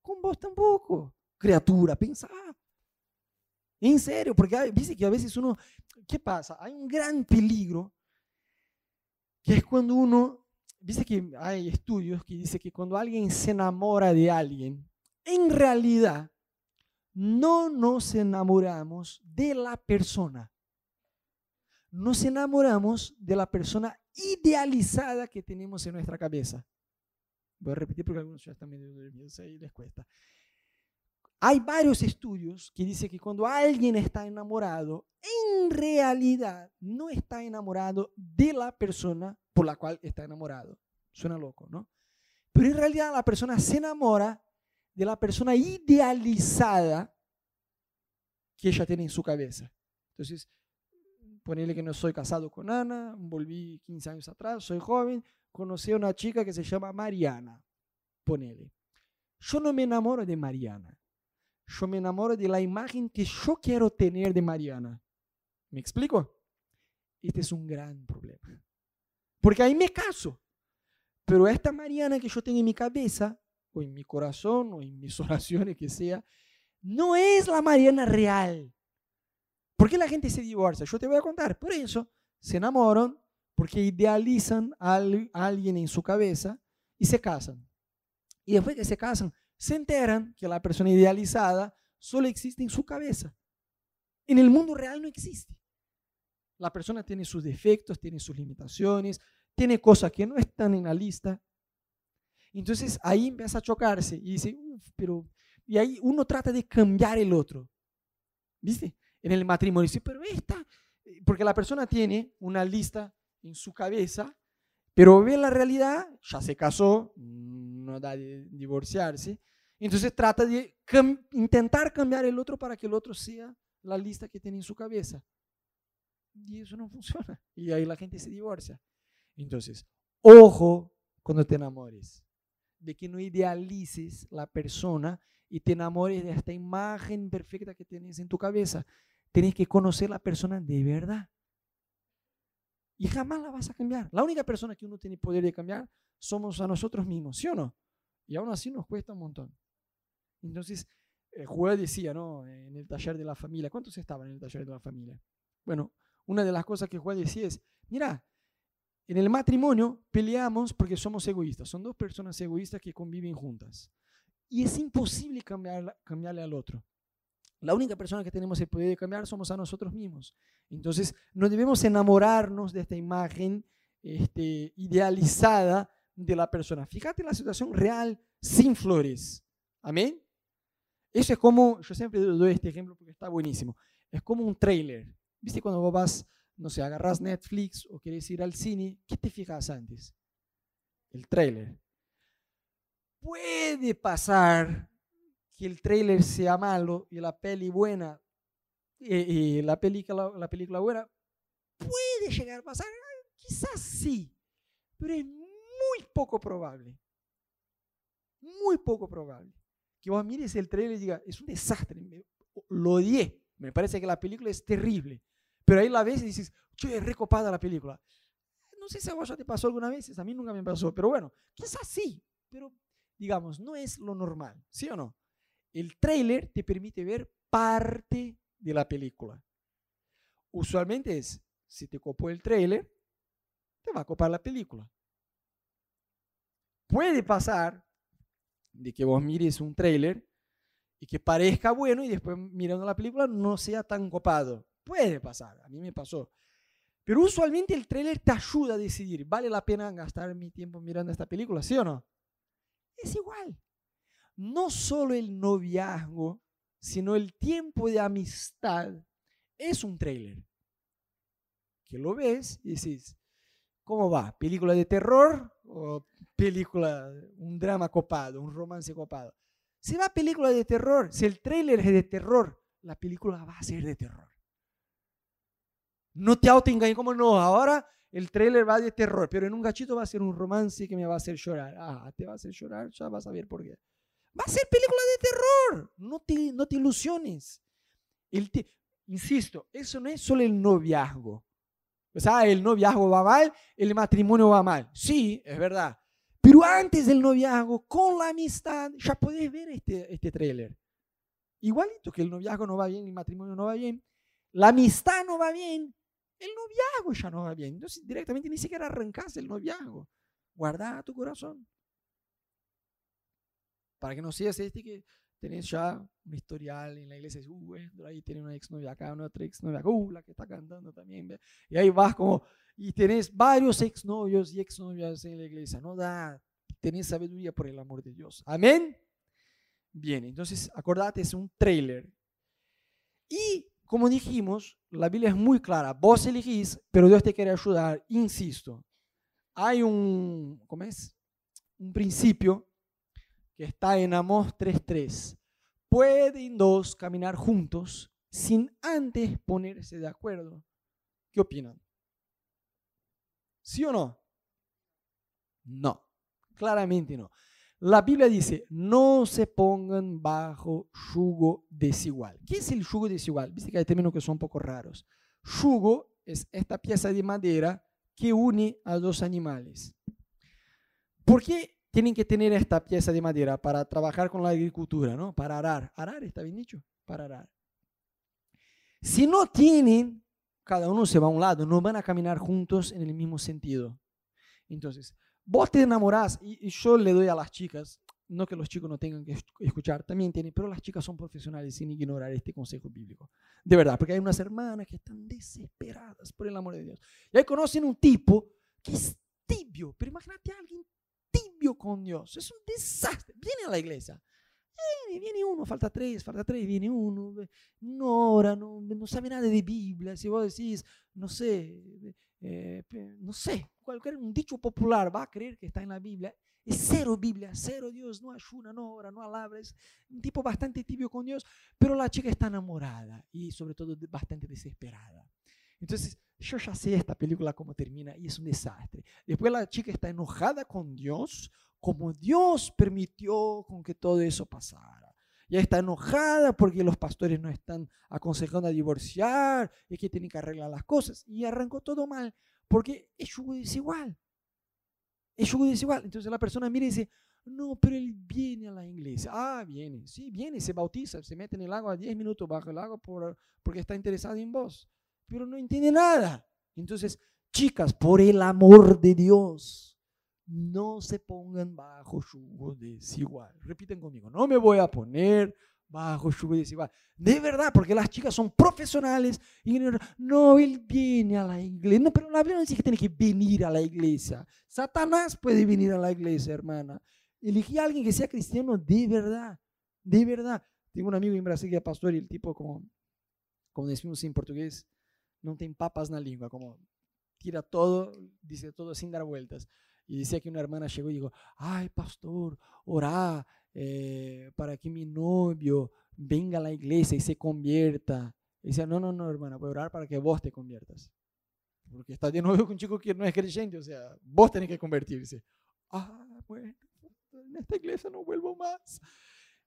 con vos tampoco. Criatura, pensá. En serio, porque dice que a veces uno, ¿qué pasa? Hay un gran peligro que es cuando uno, dice que hay estudios que dice que cuando alguien se enamora de alguien, en realidad no nos enamoramos de la persona. Nos enamoramos de la persona idealizada que tenemos en nuestra cabeza. Voy a repetir porque algunos ya están medio dormidos y les cuesta. Hay varios estudios que dicen que cuando alguien está enamorado, en realidad no está enamorado de la persona por la cual está enamorado. Suena loco, ¿no? Pero en realidad la persona se enamora de la persona idealizada que ella tiene en su cabeza. Entonces, ponerle que no soy casado con Ana, volví 15 años atrás, soy joven, conocí a una chica que se llama Mariana. Ponele. Yo no me enamoro de Mariana yo me enamoro de la imagen que yo quiero tener de Mariana. ¿Me explico? Este es un gran problema. Porque ahí me caso. Pero esta Mariana que yo tengo en mi cabeza, o en mi corazón, o en mis oraciones, que sea, no es la Mariana real. ¿Por qué la gente se divorcia? Yo te voy a contar. Por eso se enamoran, porque idealizan a alguien en su cabeza y se casan. Y después que se casan, se enteran que la persona idealizada solo existe en su cabeza. En el mundo real no existe. La persona tiene sus defectos, tiene sus limitaciones, tiene cosas que no están en la lista. Entonces ahí empieza a chocarse y dice, pero... Y ahí uno trata de cambiar el otro. ¿Viste? En el matrimonio dice, pero esta... Porque la persona tiene una lista en su cabeza, pero ve la realidad, ya se casó, no da de divorciarse, entonces trata de intentar cambiar el otro para que el otro sea la lista que tiene en su cabeza. Y eso no funciona. Y ahí la gente se divorcia. Entonces, ojo cuando te enamores. De que no idealices la persona y te enamores de esta imagen perfecta que tienes en tu cabeza. Tienes que conocer la persona de verdad. Y jamás la vas a cambiar. La única persona que uno tiene poder de cambiar somos a nosotros mismos, ¿sí o no? Y aún así nos cuesta un montón. Entonces, el juez decía, ¿no? En el taller de la familia, ¿cuántos estaban en el taller de la familia? Bueno, una de las cosas que el juez decía es, mira, en el matrimonio peleamos porque somos egoístas, son dos personas egoístas que conviven juntas. Y es imposible cambiar, cambiarle al otro. La única persona que tenemos el poder de cambiar somos a nosotros mismos. Entonces, no debemos enamorarnos de esta imagen este, idealizada de la persona. Fíjate la situación real sin flores. Amén. Eso es como, yo siempre doy este ejemplo porque está buenísimo. Es como un trailer. ¿Viste cuando vos vas, no sé, agarras Netflix o quieres ir al cine? ¿Qué te fijas antes? El trailer. Puede pasar que el trailer sea malo y la peli buena, y, la, película, la película buena, puede llegar a pasar. Quizás sí, pero es muy poco probable. Muy poco probable que vos mires el trailer y digas, es un desastre, lo odié, me parece que la película es terrible, pero ahí la ves y dices, che, recopada la película. No sé si a vos ya te pasó alguna vez, a mí nunca me pasó, pero bueno, quizás sí, pero digamos, no es lo normal, ¿sí o no? El trailer te permite ver parte de la película. Usualmente es, si te copó el trailer, te va a copar la película. Puede pasar de que vos mires un trailer y que parezca bueno y después mirando la película no sea tan copado. Puede pasar, a mí me pasó. Pero usualmente el trailer te ayuda a decidir, ¿vale la pena gastar mi tiempo mirando esta película, sí o no? Es igual. No solo el noviazgo, sino el tiempo de amistad es un trailer. Que lo ves y dices, ¿cómo va? ¿Película de terror o película, un drama copado, un romance copado. Si va película de terror, si el tráiler es de terror, la película va a ser de terror. No te autoengañes como no, ahora el trailer va de terror, pero en un gachito va a ser un romance que me va a hacer llorar. Ah, te va a hacer llorar, ya vas a ver por qué. Va a ser película de terror, no te, no te ilusiones. El insisto, eso no es solo el noviazgo. O sea, el noviazgo va mal, el matrimonio va mal. Sí, es verdad. Pero antes del noviazgo, con la amistad, ya podés ver este, este trailer. Igualito que el noviazgo no va bien, el matrimonio no va bien, la amistad no va bien, el noviazgo ya no va bien. Entonces directamente ni siquiera arrancas el noviazgo. Guarda tu corazón. Para que no seas este que tenés ya un historial en la iglesia, uh, ahí tiene una exnovia acá, una otra exnovia, uh, la que está cantando también, y ahí vas como, y tenés varios exnovios y exnovias en la iglesia, no da, tenés sabiduría por el amor de Dios, amén. Bien, entonces acordate, es un trailer. Y como dijimos, la Biblia es muy clara, vos elegís, pero Dios te quiere ayudar, insisto. Hay un, ¿cómo es? Un principio que está en Amós 3.3. Pueden dos caminar juntos sin antes ponerse de acuerdo. ¿Qué opinan? ¿Sí o no? No, claramente no. La Biblia dice, no se pongan bajo yugo desigual. ¿Qué es el yugo desigual? Viste que hay términos que son un poco raros. Yugo es esta pieza de madera que une a dos animales. ¿Por qué tienen que tener esta pieza de madera para trabajar con la agricultura, ¿no? Para arar. Arar, está bien dicho, para arar. Si no tienen, cada uno se va a un lado, no van a caminar juntos en el mismo sentido. Entonces, vos te enamorás, y, yo le doy a las chicas, no que los chicos no tengan que escuchar, también tienen, pero las chicas son profesionales sin ignorar este consejo bíblico. De verdad, porque hay unas hermanas que están desesperadas por el amor de Dios. Y ahí conocen un tipo que es tibio, pero imagínate a alguien tibio con Dios. Es un desastre. Viene a la iglesia. viene uno, falta tres, falta tres, viene uno, no ora, no, no sabe nada de Biblia. Si vos decís, no sé, eh, no sé, cualquier un dicho popular va a creer que está en la Biblia. Es cero Biblia, cero Dios, no ayuna, no ora, no alabra. Es un tipo bastante tibio con Dios, pero la chica está enamorada y sobre todo bastante desesperada. Entonces, yo ya sé esta película cómo termina y es un desastre. Después la chica está enojada con Dios, como Dios permitió con que todo eso pasara. Ya está enojada porque los pastores no están aconsejando a divorciar y que tienen que arreglar las cosas. Y arrancó todo mal porque es yugo desigual. Es yugo desigual. Entonces la persona mira y dice, no, pero él viene a la iglesia. Ah, viene. Sí, viene, se bautiza, se mete en el agua 10 minutos bajo el agua por, porque está interesado en vos pero no entiende nada. Entonces, chicas, por el amor de Dios, no se pongan bajo yugo desigual. Repiten conmigo, no me voy a poner bajo yugo desigual. De verdad, porque las chicas son profesionales y no, él viene a la iglesia. No, pero la Biblia no dice que tiene que venir a la iglesia. Satanás puede venir a la iglesia, hermana. Elegí a alguien que sea cristiano de verdad, de verdad. Tengo un amigo en Brasil que es pastor y el tipo, como, como decimos en portugués, no tiene papas la lengua, como tira todo, dice todo sin dar vueltas. Y decía que una hermana llegó y dijo, ay, pastor, orá eh, para que mi novio venga a la iglesia y se convierta. Y decía, no, no, no, hermana, voy a orar para que vos te conviertas. Porque está de novio con un chico que no es creyente, o sea, vos tenés que convertirse. Ah, bueno, en esta iglesia no vuelvo más.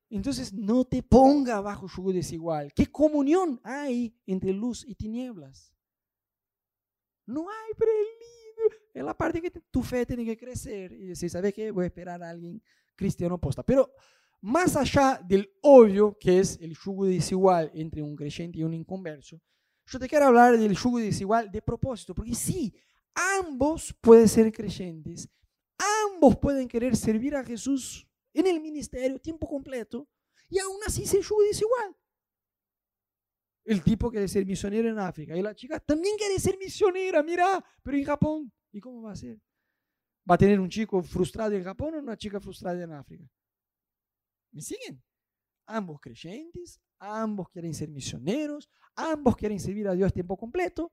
Entonces no te ponga bajo yugo desigual. ¿Qué comunión hay entre luz y tinieblas? No hay, pero es la parte que tu fe tiene que crecer y decir, ¿sabes qué? Voy a esperar a alguien cristiano posta. Pero más allá del obvio que es el yugo desigual entre un creyente y un inconverso, yo te quiero hablar del yugo desigual de propósito, porque sí, ambos pueden ser creyentes, ambos pueden querer servir a Jesús en el ministerio, tiempo completo, y aún así se dice igual. El tipo quiere ser misionero en África y la chica también quiere ser misionera, mira, pero en Japón. ¿Y cómo va a ser? ¿Va a tener un chico frustrado en Japón o una chica frustrada en África? ¿Me siguen? Ambos creyentes, ambos quieren ser misioneros, ambos quieren servir a Dios tiempo completo,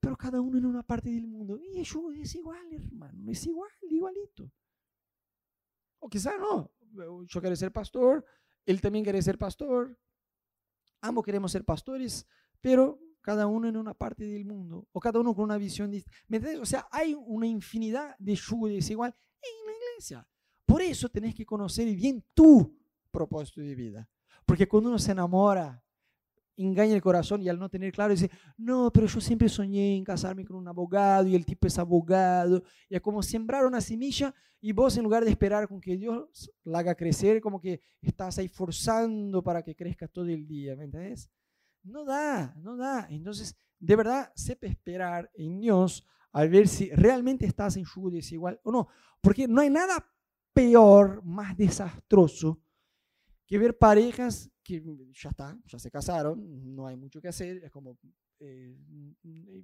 pero cada uno en una parte del mundo. Y eso es igual, hermano, es igual, igualito. O quizá no, yo quiero ser pastor, él también quiere ser pastor, ambos queremos ser pastores, pero cada uno en una parte del mundo, o cada uno con una visión distinta. O sea, hay una infinidad de yugo desigual en la iglesia. Por eso tenés que conocer bien tu propósito de vida. Porque cuando uno se enamora, engaña el corazón y al no tener claro dice, no, pero yo siempre soñé en casarme con un abogado y el tipo es abogado. Y es como sembrar una semilla y vos en lugar de esperar con que Dios la haga crecer, como que estás ahí forzando para que crezca todo el día, ¿me entendés? No da, no da. Entonces, de verdad, sepa esperar en Dios a ver si realmente estás en yugo desigual o no. Porque no hay nada peor, más desastroso, que ver parejas que ya está, ya se casaron, no hay mucho que hacer, es como, eh,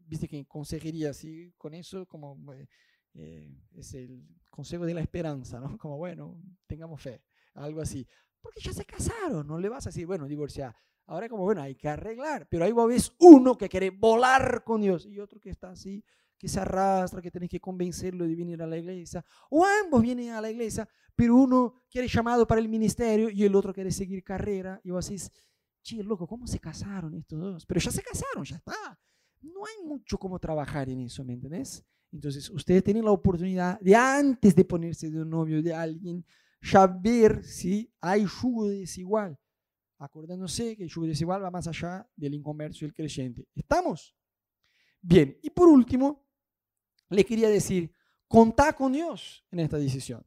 viste que consejería así, con eso, como eh, eh, es el consejo de la esperanza, ¿no? Como, bueno, tengamos fe, algo así. Porque ya se casaron, no le vas a decir, bueno, divorciar. Ahora como, bueno, hay que arreglar, pero ahí ves uno que quiere volar con Dios y otro que está así, que se arrastra, que tenés que convencerlo de venir a la iglesia. O ambos vienen a la iglesia, pero uno quiere llamado para el ministerio y el otro quiere seguir carrera. Y vos decís, che, loco, ¿cómo se casaron estos dos? Pero ya se casaron, ya está. No hay mucho como trabajar en eso, ¿me entendés? Entonces, ustedes tienen la oportunidad de antes de ponerse de un novio de alguien, ya ver si hay yugo desigual. Acordándose que el yugo desigual va más allá del inconverso y el creyente. ¿Estamos? Bien, y por último, le quería decir, contá con Dios en esta decisión.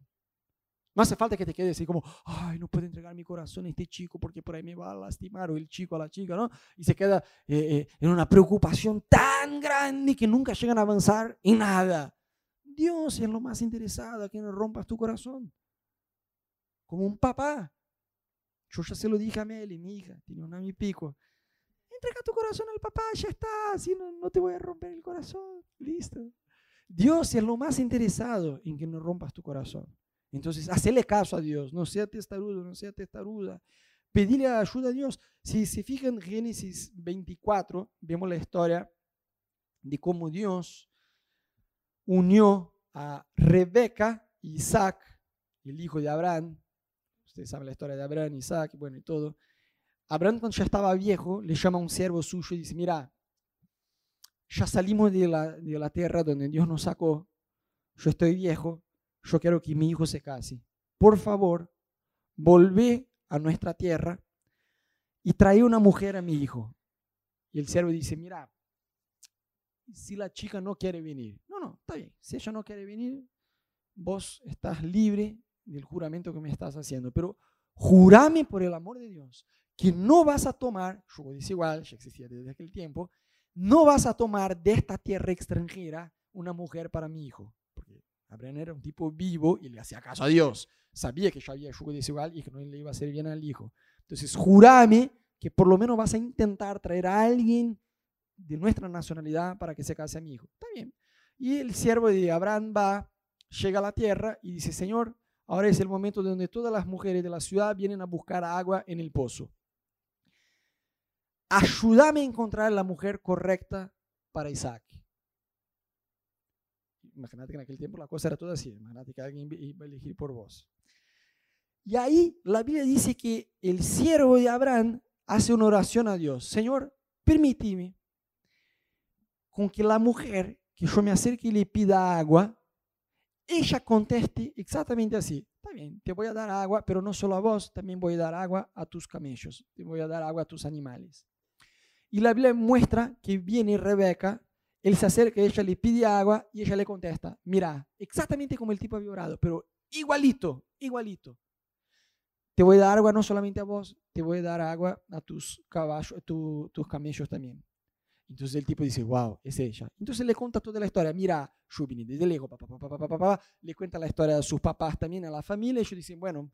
No hace falta que te quedes así como, ay, no puedo entregar mi corazón a este chico porque por ahí me va a lastimar, o el chico a la chica, ¿no? Y se queda eh, eh, en una preocupación tan grande que nunca llegan a avanzar en nada. Dios es lo más interesado a que no rompas tu corazón. Como un papá. Yo ya se lo dije a Meli, mi hija, tiene un año y pico. Entrega tu corazón al papá, ya está, así no, no te voy a romper el corazón. Listo. Dios es lo más interesado en que no rompas tu corazón. Entonces, hacele caso a Dios, no sea testarudo, no sea testaruda. Pedirle ayuda a Dios. Si se fijan en Génesis 24, vemos la historia de cómo Dios unió a Rebeca Isaac, el hijo de Abraham. Ustedes saben la historia de Abraham, Isaac, bueno, y todo. Abraham cuando ya estaba viejo, le llama a un siervo suyo y dice, mira, ya salimos de la, de la tierra donde Dios nos sacó, yo estoy viejo, yo quiero que mi hijo se case. Por favor, volvé a nuestra tierra y trae una mujer a mi hijo. Y el siervo dice, mira, si la chica no quiere venir, no, no, está bien, si ella no quiere venir, vos estás libre del juramento que me estás haciendo, pero jurame por el amor de Dios que no vas a tomar, yo dice igual, ya existía desde aquel tiempo, no vas a tomar de esta tierra extranjera una mujer para mi hijo. Porque Abraham era un tipo vivo y le hacía caso a Dios. Sabía que ya había yugo desigual y que no le iba a hacer bien al hijo. Entonces, jurame que por lo menos vas a intentar traer a alguien de nuestra nacionalidad para que se case a mi hijo. Está bien. Y el siervo de Abraham va, llega a la tierra y dice, Señor, ahora es el momento donde todas las mujeres de la ciudad vienen a buscar agua en el pozo ayúdame a encontrar la mujer correcta para Isaac. Imagínate que en aquel tiempo la cosa era toda así. Imagínate que alguien iba a elegir por vos. Y ahí la Biblia dice que el siervo de Abraham hace una oración a Dios. Señor, permíteme con que la mujer que yo me acerque y le pida agua, ella conteste exactamente así. Está bien, te voy a dar agua, pero no solo a vos, también voy a dar agua a tus camellos, te voy a dar agua a tus animales. Y la Biblia muestra que viene Rebeca, él se acerca, ella le pide agua y ella le contesta, mira, exactamente como el tipo había orado, pero igualito, igualito. Te voy a dar agua no solamente a vos, te voy a dar agua a tus caballos, tus camellos también. Entonces el tipo dice, wow, es ella. Entonces le cuenta toda la historia. Mira, Shubini, desde lejos, le cuenta la historia de sus papás también, a la familia. Y ellos dicen, bueno,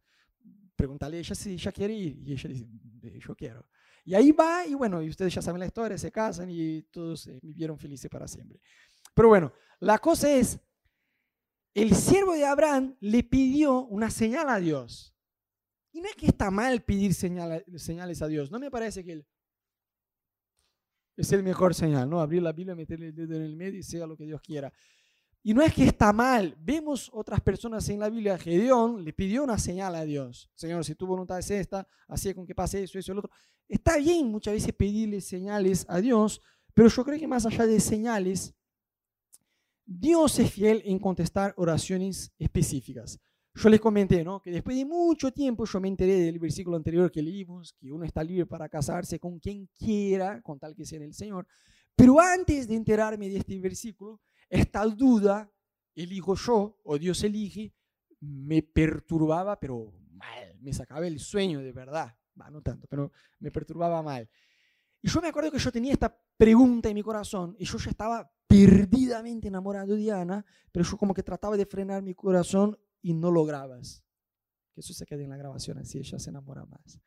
pregúntale a ella si ella quiere ir. Y ella dice, yo quiero. Y ahí va, y bueno, y ustedes ya saben la historia, se casan y todos eh, vivieron felices para siempre. Pero bueno, la cosa es, el siervo de Abraham le pidió una señal a Dios. Y no es que está mal pedir señales a Dios, no me parece que es el mejor señal, ¿no? Abrir la Biblia, meterle el dedo en el medio y sea lo que Dios quiera. Y no es que está mal. Vemos otras personas en la Biblia. Gedeón le pidió una señal a Dios. Señor, si tu voluntad es esta, así con que pase eso, eso, el otro. Está bien muchas veces pedirle señales a Dios, Pero yo creo que más allá de señales, Dios es fiel en contestar oraciones específicas. Yo les comenté, ¿no? Que después de mucho tiempo yo me enteré del versículo anterior que leímos, que uno está libre para casarse con quien quiera, con tal que sea el Señor. Pero antes de enterarme de este versículo, esta duda, elijo yo o Dios elige, me perturbaba, pero mal, me sacaba el sueño de verdad. No tanto, pero me perturbaba mal. Y yo me acuerdo que yo tenía esta pregunta en mi corazón y yo ya estaba perdidamente enamorado de Diana, pero yo como que trataba de frenar mi corazón y no lograbas. Que eso se quede en la grabación, así ella se enamora más.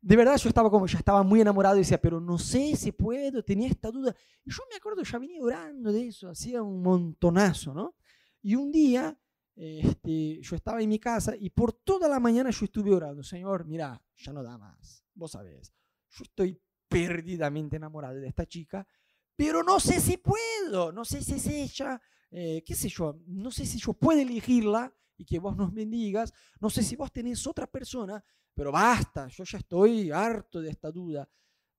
De verdad yo estaba como, ya estaba muy enamorado y decía, pero no sé si puedo, tenía esta duda. Y yo me acuerdo, ya venía orando de eso, hacía un montonazo, ¿no? Y un día este, yo estaba en mi casa y por toda la mañana yo estuve orando, Señor, mira, ya no da más, vos sabés, yo estoy perdidamente enamorado de esta chica, pero no sé si puedo, no sé si es ella, eh, qué sé yo, no sé si yo puedo elegirla que vos nos bendigas, no sé si vos tenés otra persona, pero basta, yo ya estoy harto de esta duda.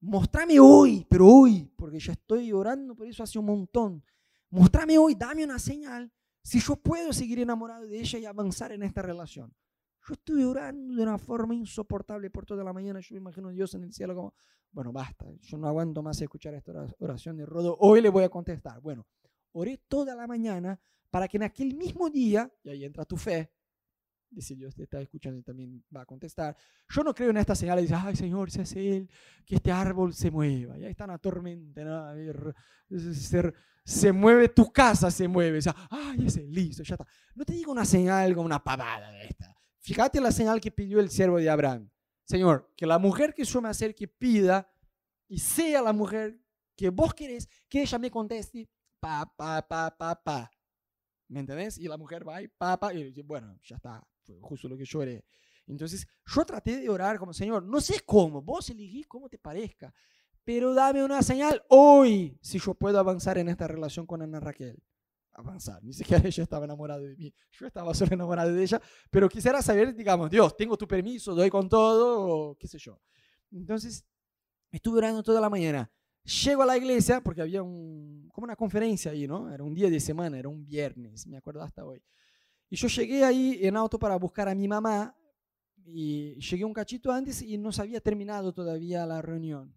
Mostrame hoy, pero hoy, porque ya estoy orando por eso hace un montón. Mostrame hoy, dame una señal si yo puedo seguir enamorado de ella y avanzar en esta relación. Yo estuve orando de una forma insoportable por toda la mañana. Yo me imagino a Dios en el cielo como, bueno, basta, yo no aguanto más escuchar esta oración de Rodo. Hoy le voy a contestar. Bueno, oré toda la mañana para que en aquel mismo día, y ahí entra tu fe, si Dios te está escuchando y también va a contestar. Yo no creo en esta señal de decir, ay Señor, se hace Él, que este árbol se mueva. Y ahí está una tormenta, ¿no? A ver, se, se mueve tu casa, se mueve. O sea, ay, ese listo, ya está. No te digo una señal como una pavada de esta. Fíjate la señal que pidió el siervo de Abraham. Señor, que la mujer que yo me acerque pida y sea la mujer que vos querés, que ella me conteste, pa, pa, pa, pa, pa. ¿Me entendés? Y la mujer va y pa, pa, y bueno, ya está, fue justo lo que yo. Entonces, yo traté de orar como, Señor, no sé cómo, vos elegís cómo te parezca, pero dame una señal hoy si yo puedo avanzar en esta relación con Ana Raquel. Avanzar, ni siquiera ella estaba enamorada de mí, yo estaba solo enamorado de ella, pero quisiera saber, digamos, Dios, tengo tu permiso, doy con todo, o qué sé yo. Entonces, estuve orando toda la mañana. Llego a la iglesia porque había un, como una conferencia ahí, ¿no? Era un día de semana, era un viernes, me acuerdo hasta hoy. Y yo llegué ahí en auto para buscar a mi mamá y llegué un cachito antes y no se había terminado todavía la reunión.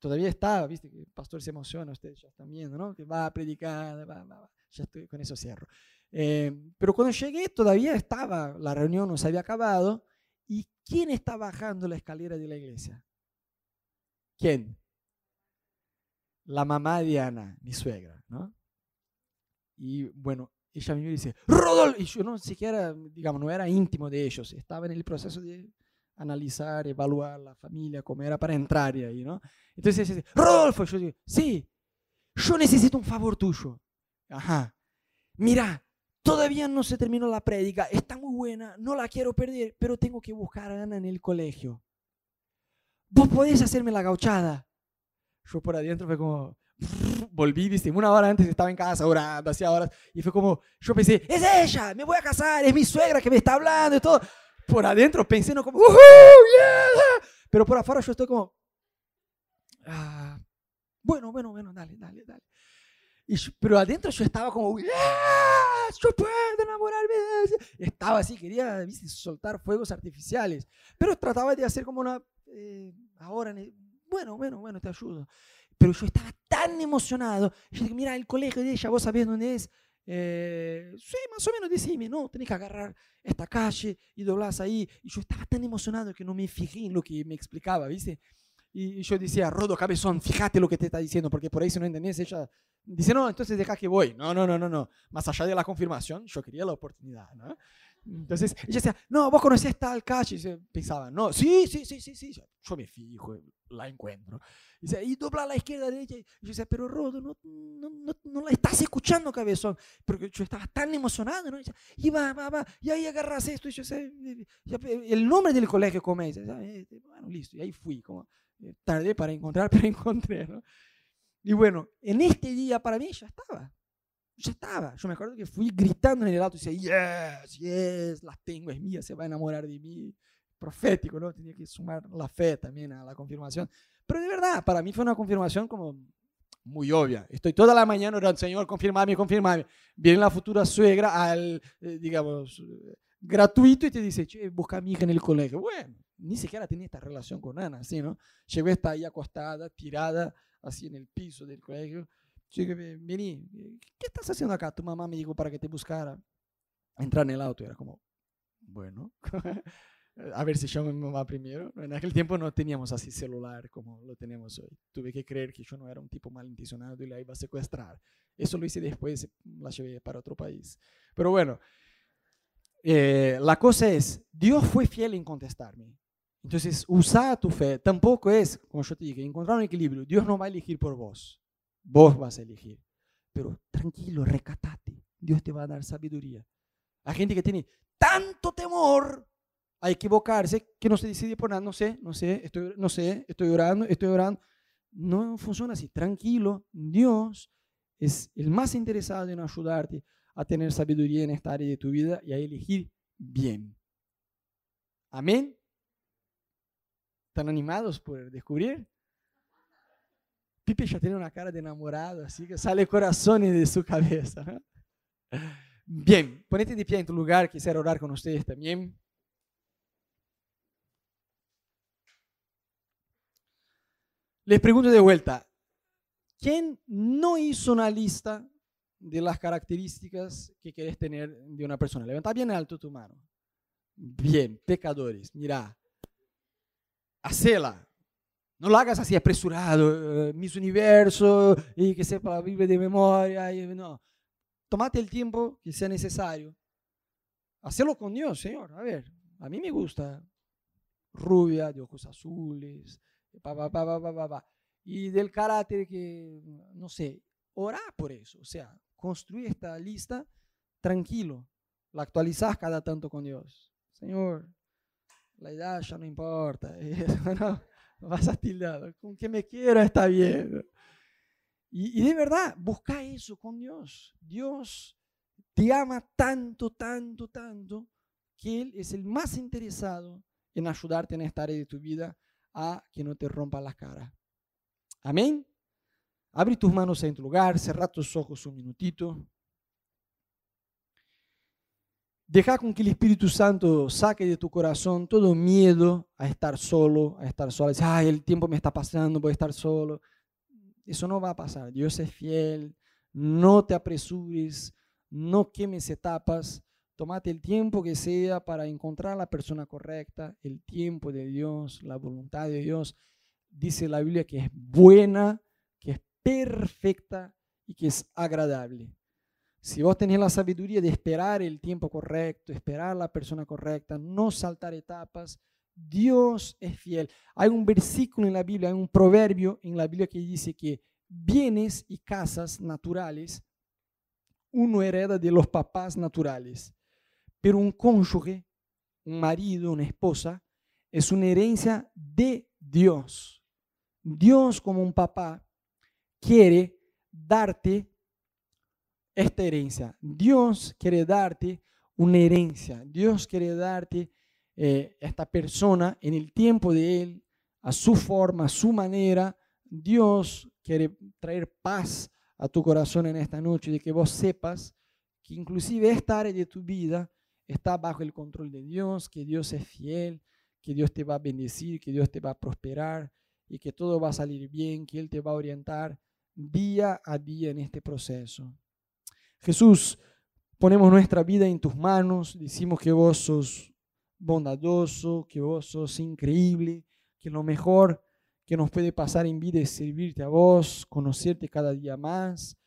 Todavía estaba, viste, que el pastor se emociona, ustedes ya están viendo, ¿no? Que va a predicar, va, va, ya estoy con eso cierro. Eh, pero cuando llegué todavía estaba, la reunión no se había acabado. ¿Y quién está bajando la escalera de la iglesia? ¿Quién? La mamá de Ana, mi suegra, ¿no? Y bueno, ella me dice, Rodolfo, y yo no siquiera, digamos, no era íntimo de ellos, estaba en el proceso de analizar, evaluar la familia, cómo era para entrar ahí, ¿no? Entonces ella dice, Rodolfo, yo digo, sí, yo necesito un favor tuyo. Ajá, mira, todavía no se terminó la prédica, está muy buena, no la quiero perder, pero tengo que buscar a Ana en el colegio. ¿Vos podés hacerme la gauchada? Yo por adentro fue como, volví, viste, una hora antes estaba en casa orando, hacía horas, y fue como, yo pensé, es ella, me voy a casar, es mi suegra que me está hablando y todo. Por adentro pensé, no como, yeah! pero por afuera yo estoy como, ah, bueno, bueno, bueno, dale, dale, dale. Y pero adentro yo estaba como, yes, yo puedo enamorarme de Estaba así, quería ¿viste? soltar fuegos artificiales, pero trataba de hacer como una, eh, ahora, bueno, bueno, bueno, te ayudo. Pero yo estaba tan emocionado. Yo dije, mira, el colegio de ella, vos sabés dónde es. Eh, sí, más o menos decime, no, tenés que agarrar esta calle y doblás ahí. Y yo estaba tan emocionado que no me fijé en lo que me explicaba, ¿viste? Y yo decía, Rodo, cabezón, fíjate lo que te está diciendo, porque por ahí si no entendés, ella dice, no, entonces deja que voy. No, no, no, no, no. Más allá de la confirmación, yo quería la oportunidad, ¿no? Entonces ella decía, no, vos conocés tal calle. Y pensaba, no, sí, sí, sí, sí, sí. Yo me fijo, la encuentro. Y, dice, y dobla a la izquierda, derecha. Y yo decía, pero Rodo, no, no, no, no, la estás escuchando, cabezón. Porque yo estaba tan emocionado, ¿no? Y, decía, y va, va, va. Y ahí agarras esto. Y yo sé, el nombre del colegio, como es. Bueno, listo. Y ahí fui, como eh, tardé para encontrar, pero encontré, ¿no? Y bueno, en este día para mí ya estaba ya estaba. Yo me acuerdo que fui gritando en el auto y decía, yes, yes, la tengo, es mía, se va a enamorar de mí. Profético, ¿no? Tenía que sumar la fe también a la confirmación. Pero de verdad, para mí fue una confirmación como muy obvia. Estoy toda la mañana orando, Señor, confirmame, confirmame. Viene la futura suegra al, eh, digamos, gratuito y te dice, che, busca a mi hija en el colegio. Bueno, ni siquiera tenía esta relación con Ana, ¿sí, no? Llegó, está ahí acostada, tirada, así en el piso del colegio. Chico, vení, ¿qué estás haciendo acá? Tu mamá me dijo para que te buscara. Entrar en el auto era como, bueno, a ver si llamo a mi mamá primero. En aquel tiempo no teníamos así celular como lo tenemos hoy. Tuve que creer que yo no era un tipo malintencionado y la iba a secuestrar. Eso lo hice después, la llevé para otro país. Pero bueno, eh, la cosa es, Dios fue fiel en contestarme. Entonces, usar tu fe tampoco es, como yo te dije, encontrar un equilibrio. Dios no va a elegir por vos. Vos vas a elegir. Pero tranquilo, recatate. Dios te va a dar sabiduría. Hay gente que tiene tanto temor a equivocarse que no se decide por nada. No sé, no sé, estoy, no sé, estoy orando, estoy orando. No funciona así. Tranquilo, Dios es el más interesado en ayudarte a tener sabiduría en esta área de tu vida y a elegir bien. Amén. ¿Están animados por descubrir? Pipe ya tiene una cara de enamorado, así que sale corazones de su cabeza. Bien, ponete de pie en tu lugar, quisiera orar con ustedes también. Les pregunto de vuelta, ¿quién no hizo una lista de las características que quieres tener de una persona? Levanta bien alto tu mano. Bien, pecadores, mira, hacela. No lo hagas así apresurado, eh, mis universo, y que sepa la Biblia de memoria. Y, no. Tomate el tiempo que sea necesario. Hacelo con Dios, Señor. A ver, a mí me gusta rubia, de ojos azules, y del carácter que, no sé, ora por eso. O sea, construye esta lista tranquilo. La actualizas cada tanto con Dios. Señor, la edad ya no importa. no, vas a tildar. Con que me quiera está bien. Y, y, de verdad, busca eso con Dios. Dios te ama tanto, tanto, tanto, que Él es el más interesado en ayudarte en esta área de tu vida a que no te rompa la cara. Amén. Abre tus manos en tu lugar, cerra tus ojos un minutito. Deja con que el Espíritu Santo saque de tu corazón todo miedo a estar solo, a estar sola. Dice, ay, el tiempo me está pasando, voy a estar solo. Eso no va a pasar. Dios es fiel. No te apresures, no quemes etapas. Tómate el tiempo que sea para encontrar a la persona correcta, el tiempo de Dios, la voluntad de Dios. Dice la Biblia que es buena, que es perfecta y que es agradable. Si vos tenés la sabiduría de esperar el tiempo correcto, esperar la persona correcta, no saltar etapas, Dios es fiel. Hay un versículo en la Biblia, hay un proverbio en la Biblia que dice que bienes y casas naturales uno hereda de los papás naturales, pero un cónyuge, un marido, una esposa, es una herencia de Dios. Dios como un papá quiere darte esta herencia. Dios quiere darte una herencia. Dios quiere darte eh, esta persona en el tiempo de Él, a su forma, a su manera. Dios quiere traer paz a tu corazón en esta noche, de que vos sepas que inclusive esta área de tu vida está bajo el control de Dios, que Dios es fiel, que Dios te va a bendecir, que Dios te va a prosperar y que todo va a salir bien, que Él te va a orientar día a día en este proceso. Jesús, ponemos nuestra vida en tus manos, decimos que vos sos bondadoso, que vos sos increíble, que lo mejor que nos puede pasar en vida es servirte a vos, conocerte cada día más.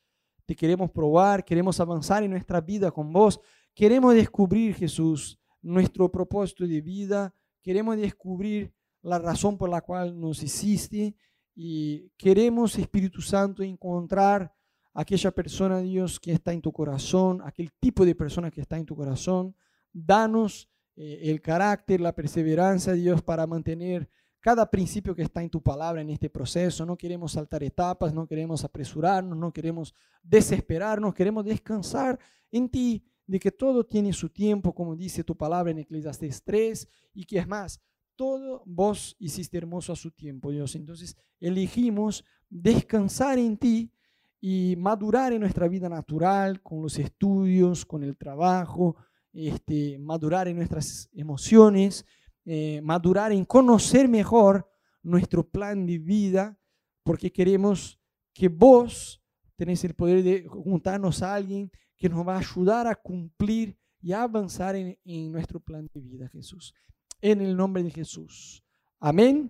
Te queremos probar, queremos avanzar en nuestra vida con vos, queremos descubrir, Jesús, nuestro propósito de vida, queremos descubrir la razón por la cual nos hiciste y queremos, Espíritu Santo, encontrar aquella persona, Dios, que está en tu corazón, aquel tipo de persona que está en tu corazón. Danos eh, el carácter, la perseverancia, Dios, para mantener cada principio que está en tu palabra en este proceso. No queremos saltar etapas, no queremos apresurarnos, no queremos desesperarnos, queremos descansar en ti, de que todo tiene su tiempo, como dice tu palabra en Eclesiastes 3, y que es más, todo vos hiciste hermoso a su tiempo, Dios. Entonces elegimos descansar en ti y madurar en nuestra vida natural, con los estudios, con el trabajo, este, madurar en nuestras emociones, eh, madurar en conocer mejor nuestro plan de vida, porque queremos que vos tenés el poder de juntarnos a alguien que nos va a ayudar a cumplir y a avanzar en, en nuestro plan de vida, Jesús. En el nombre de Jesús. Amén.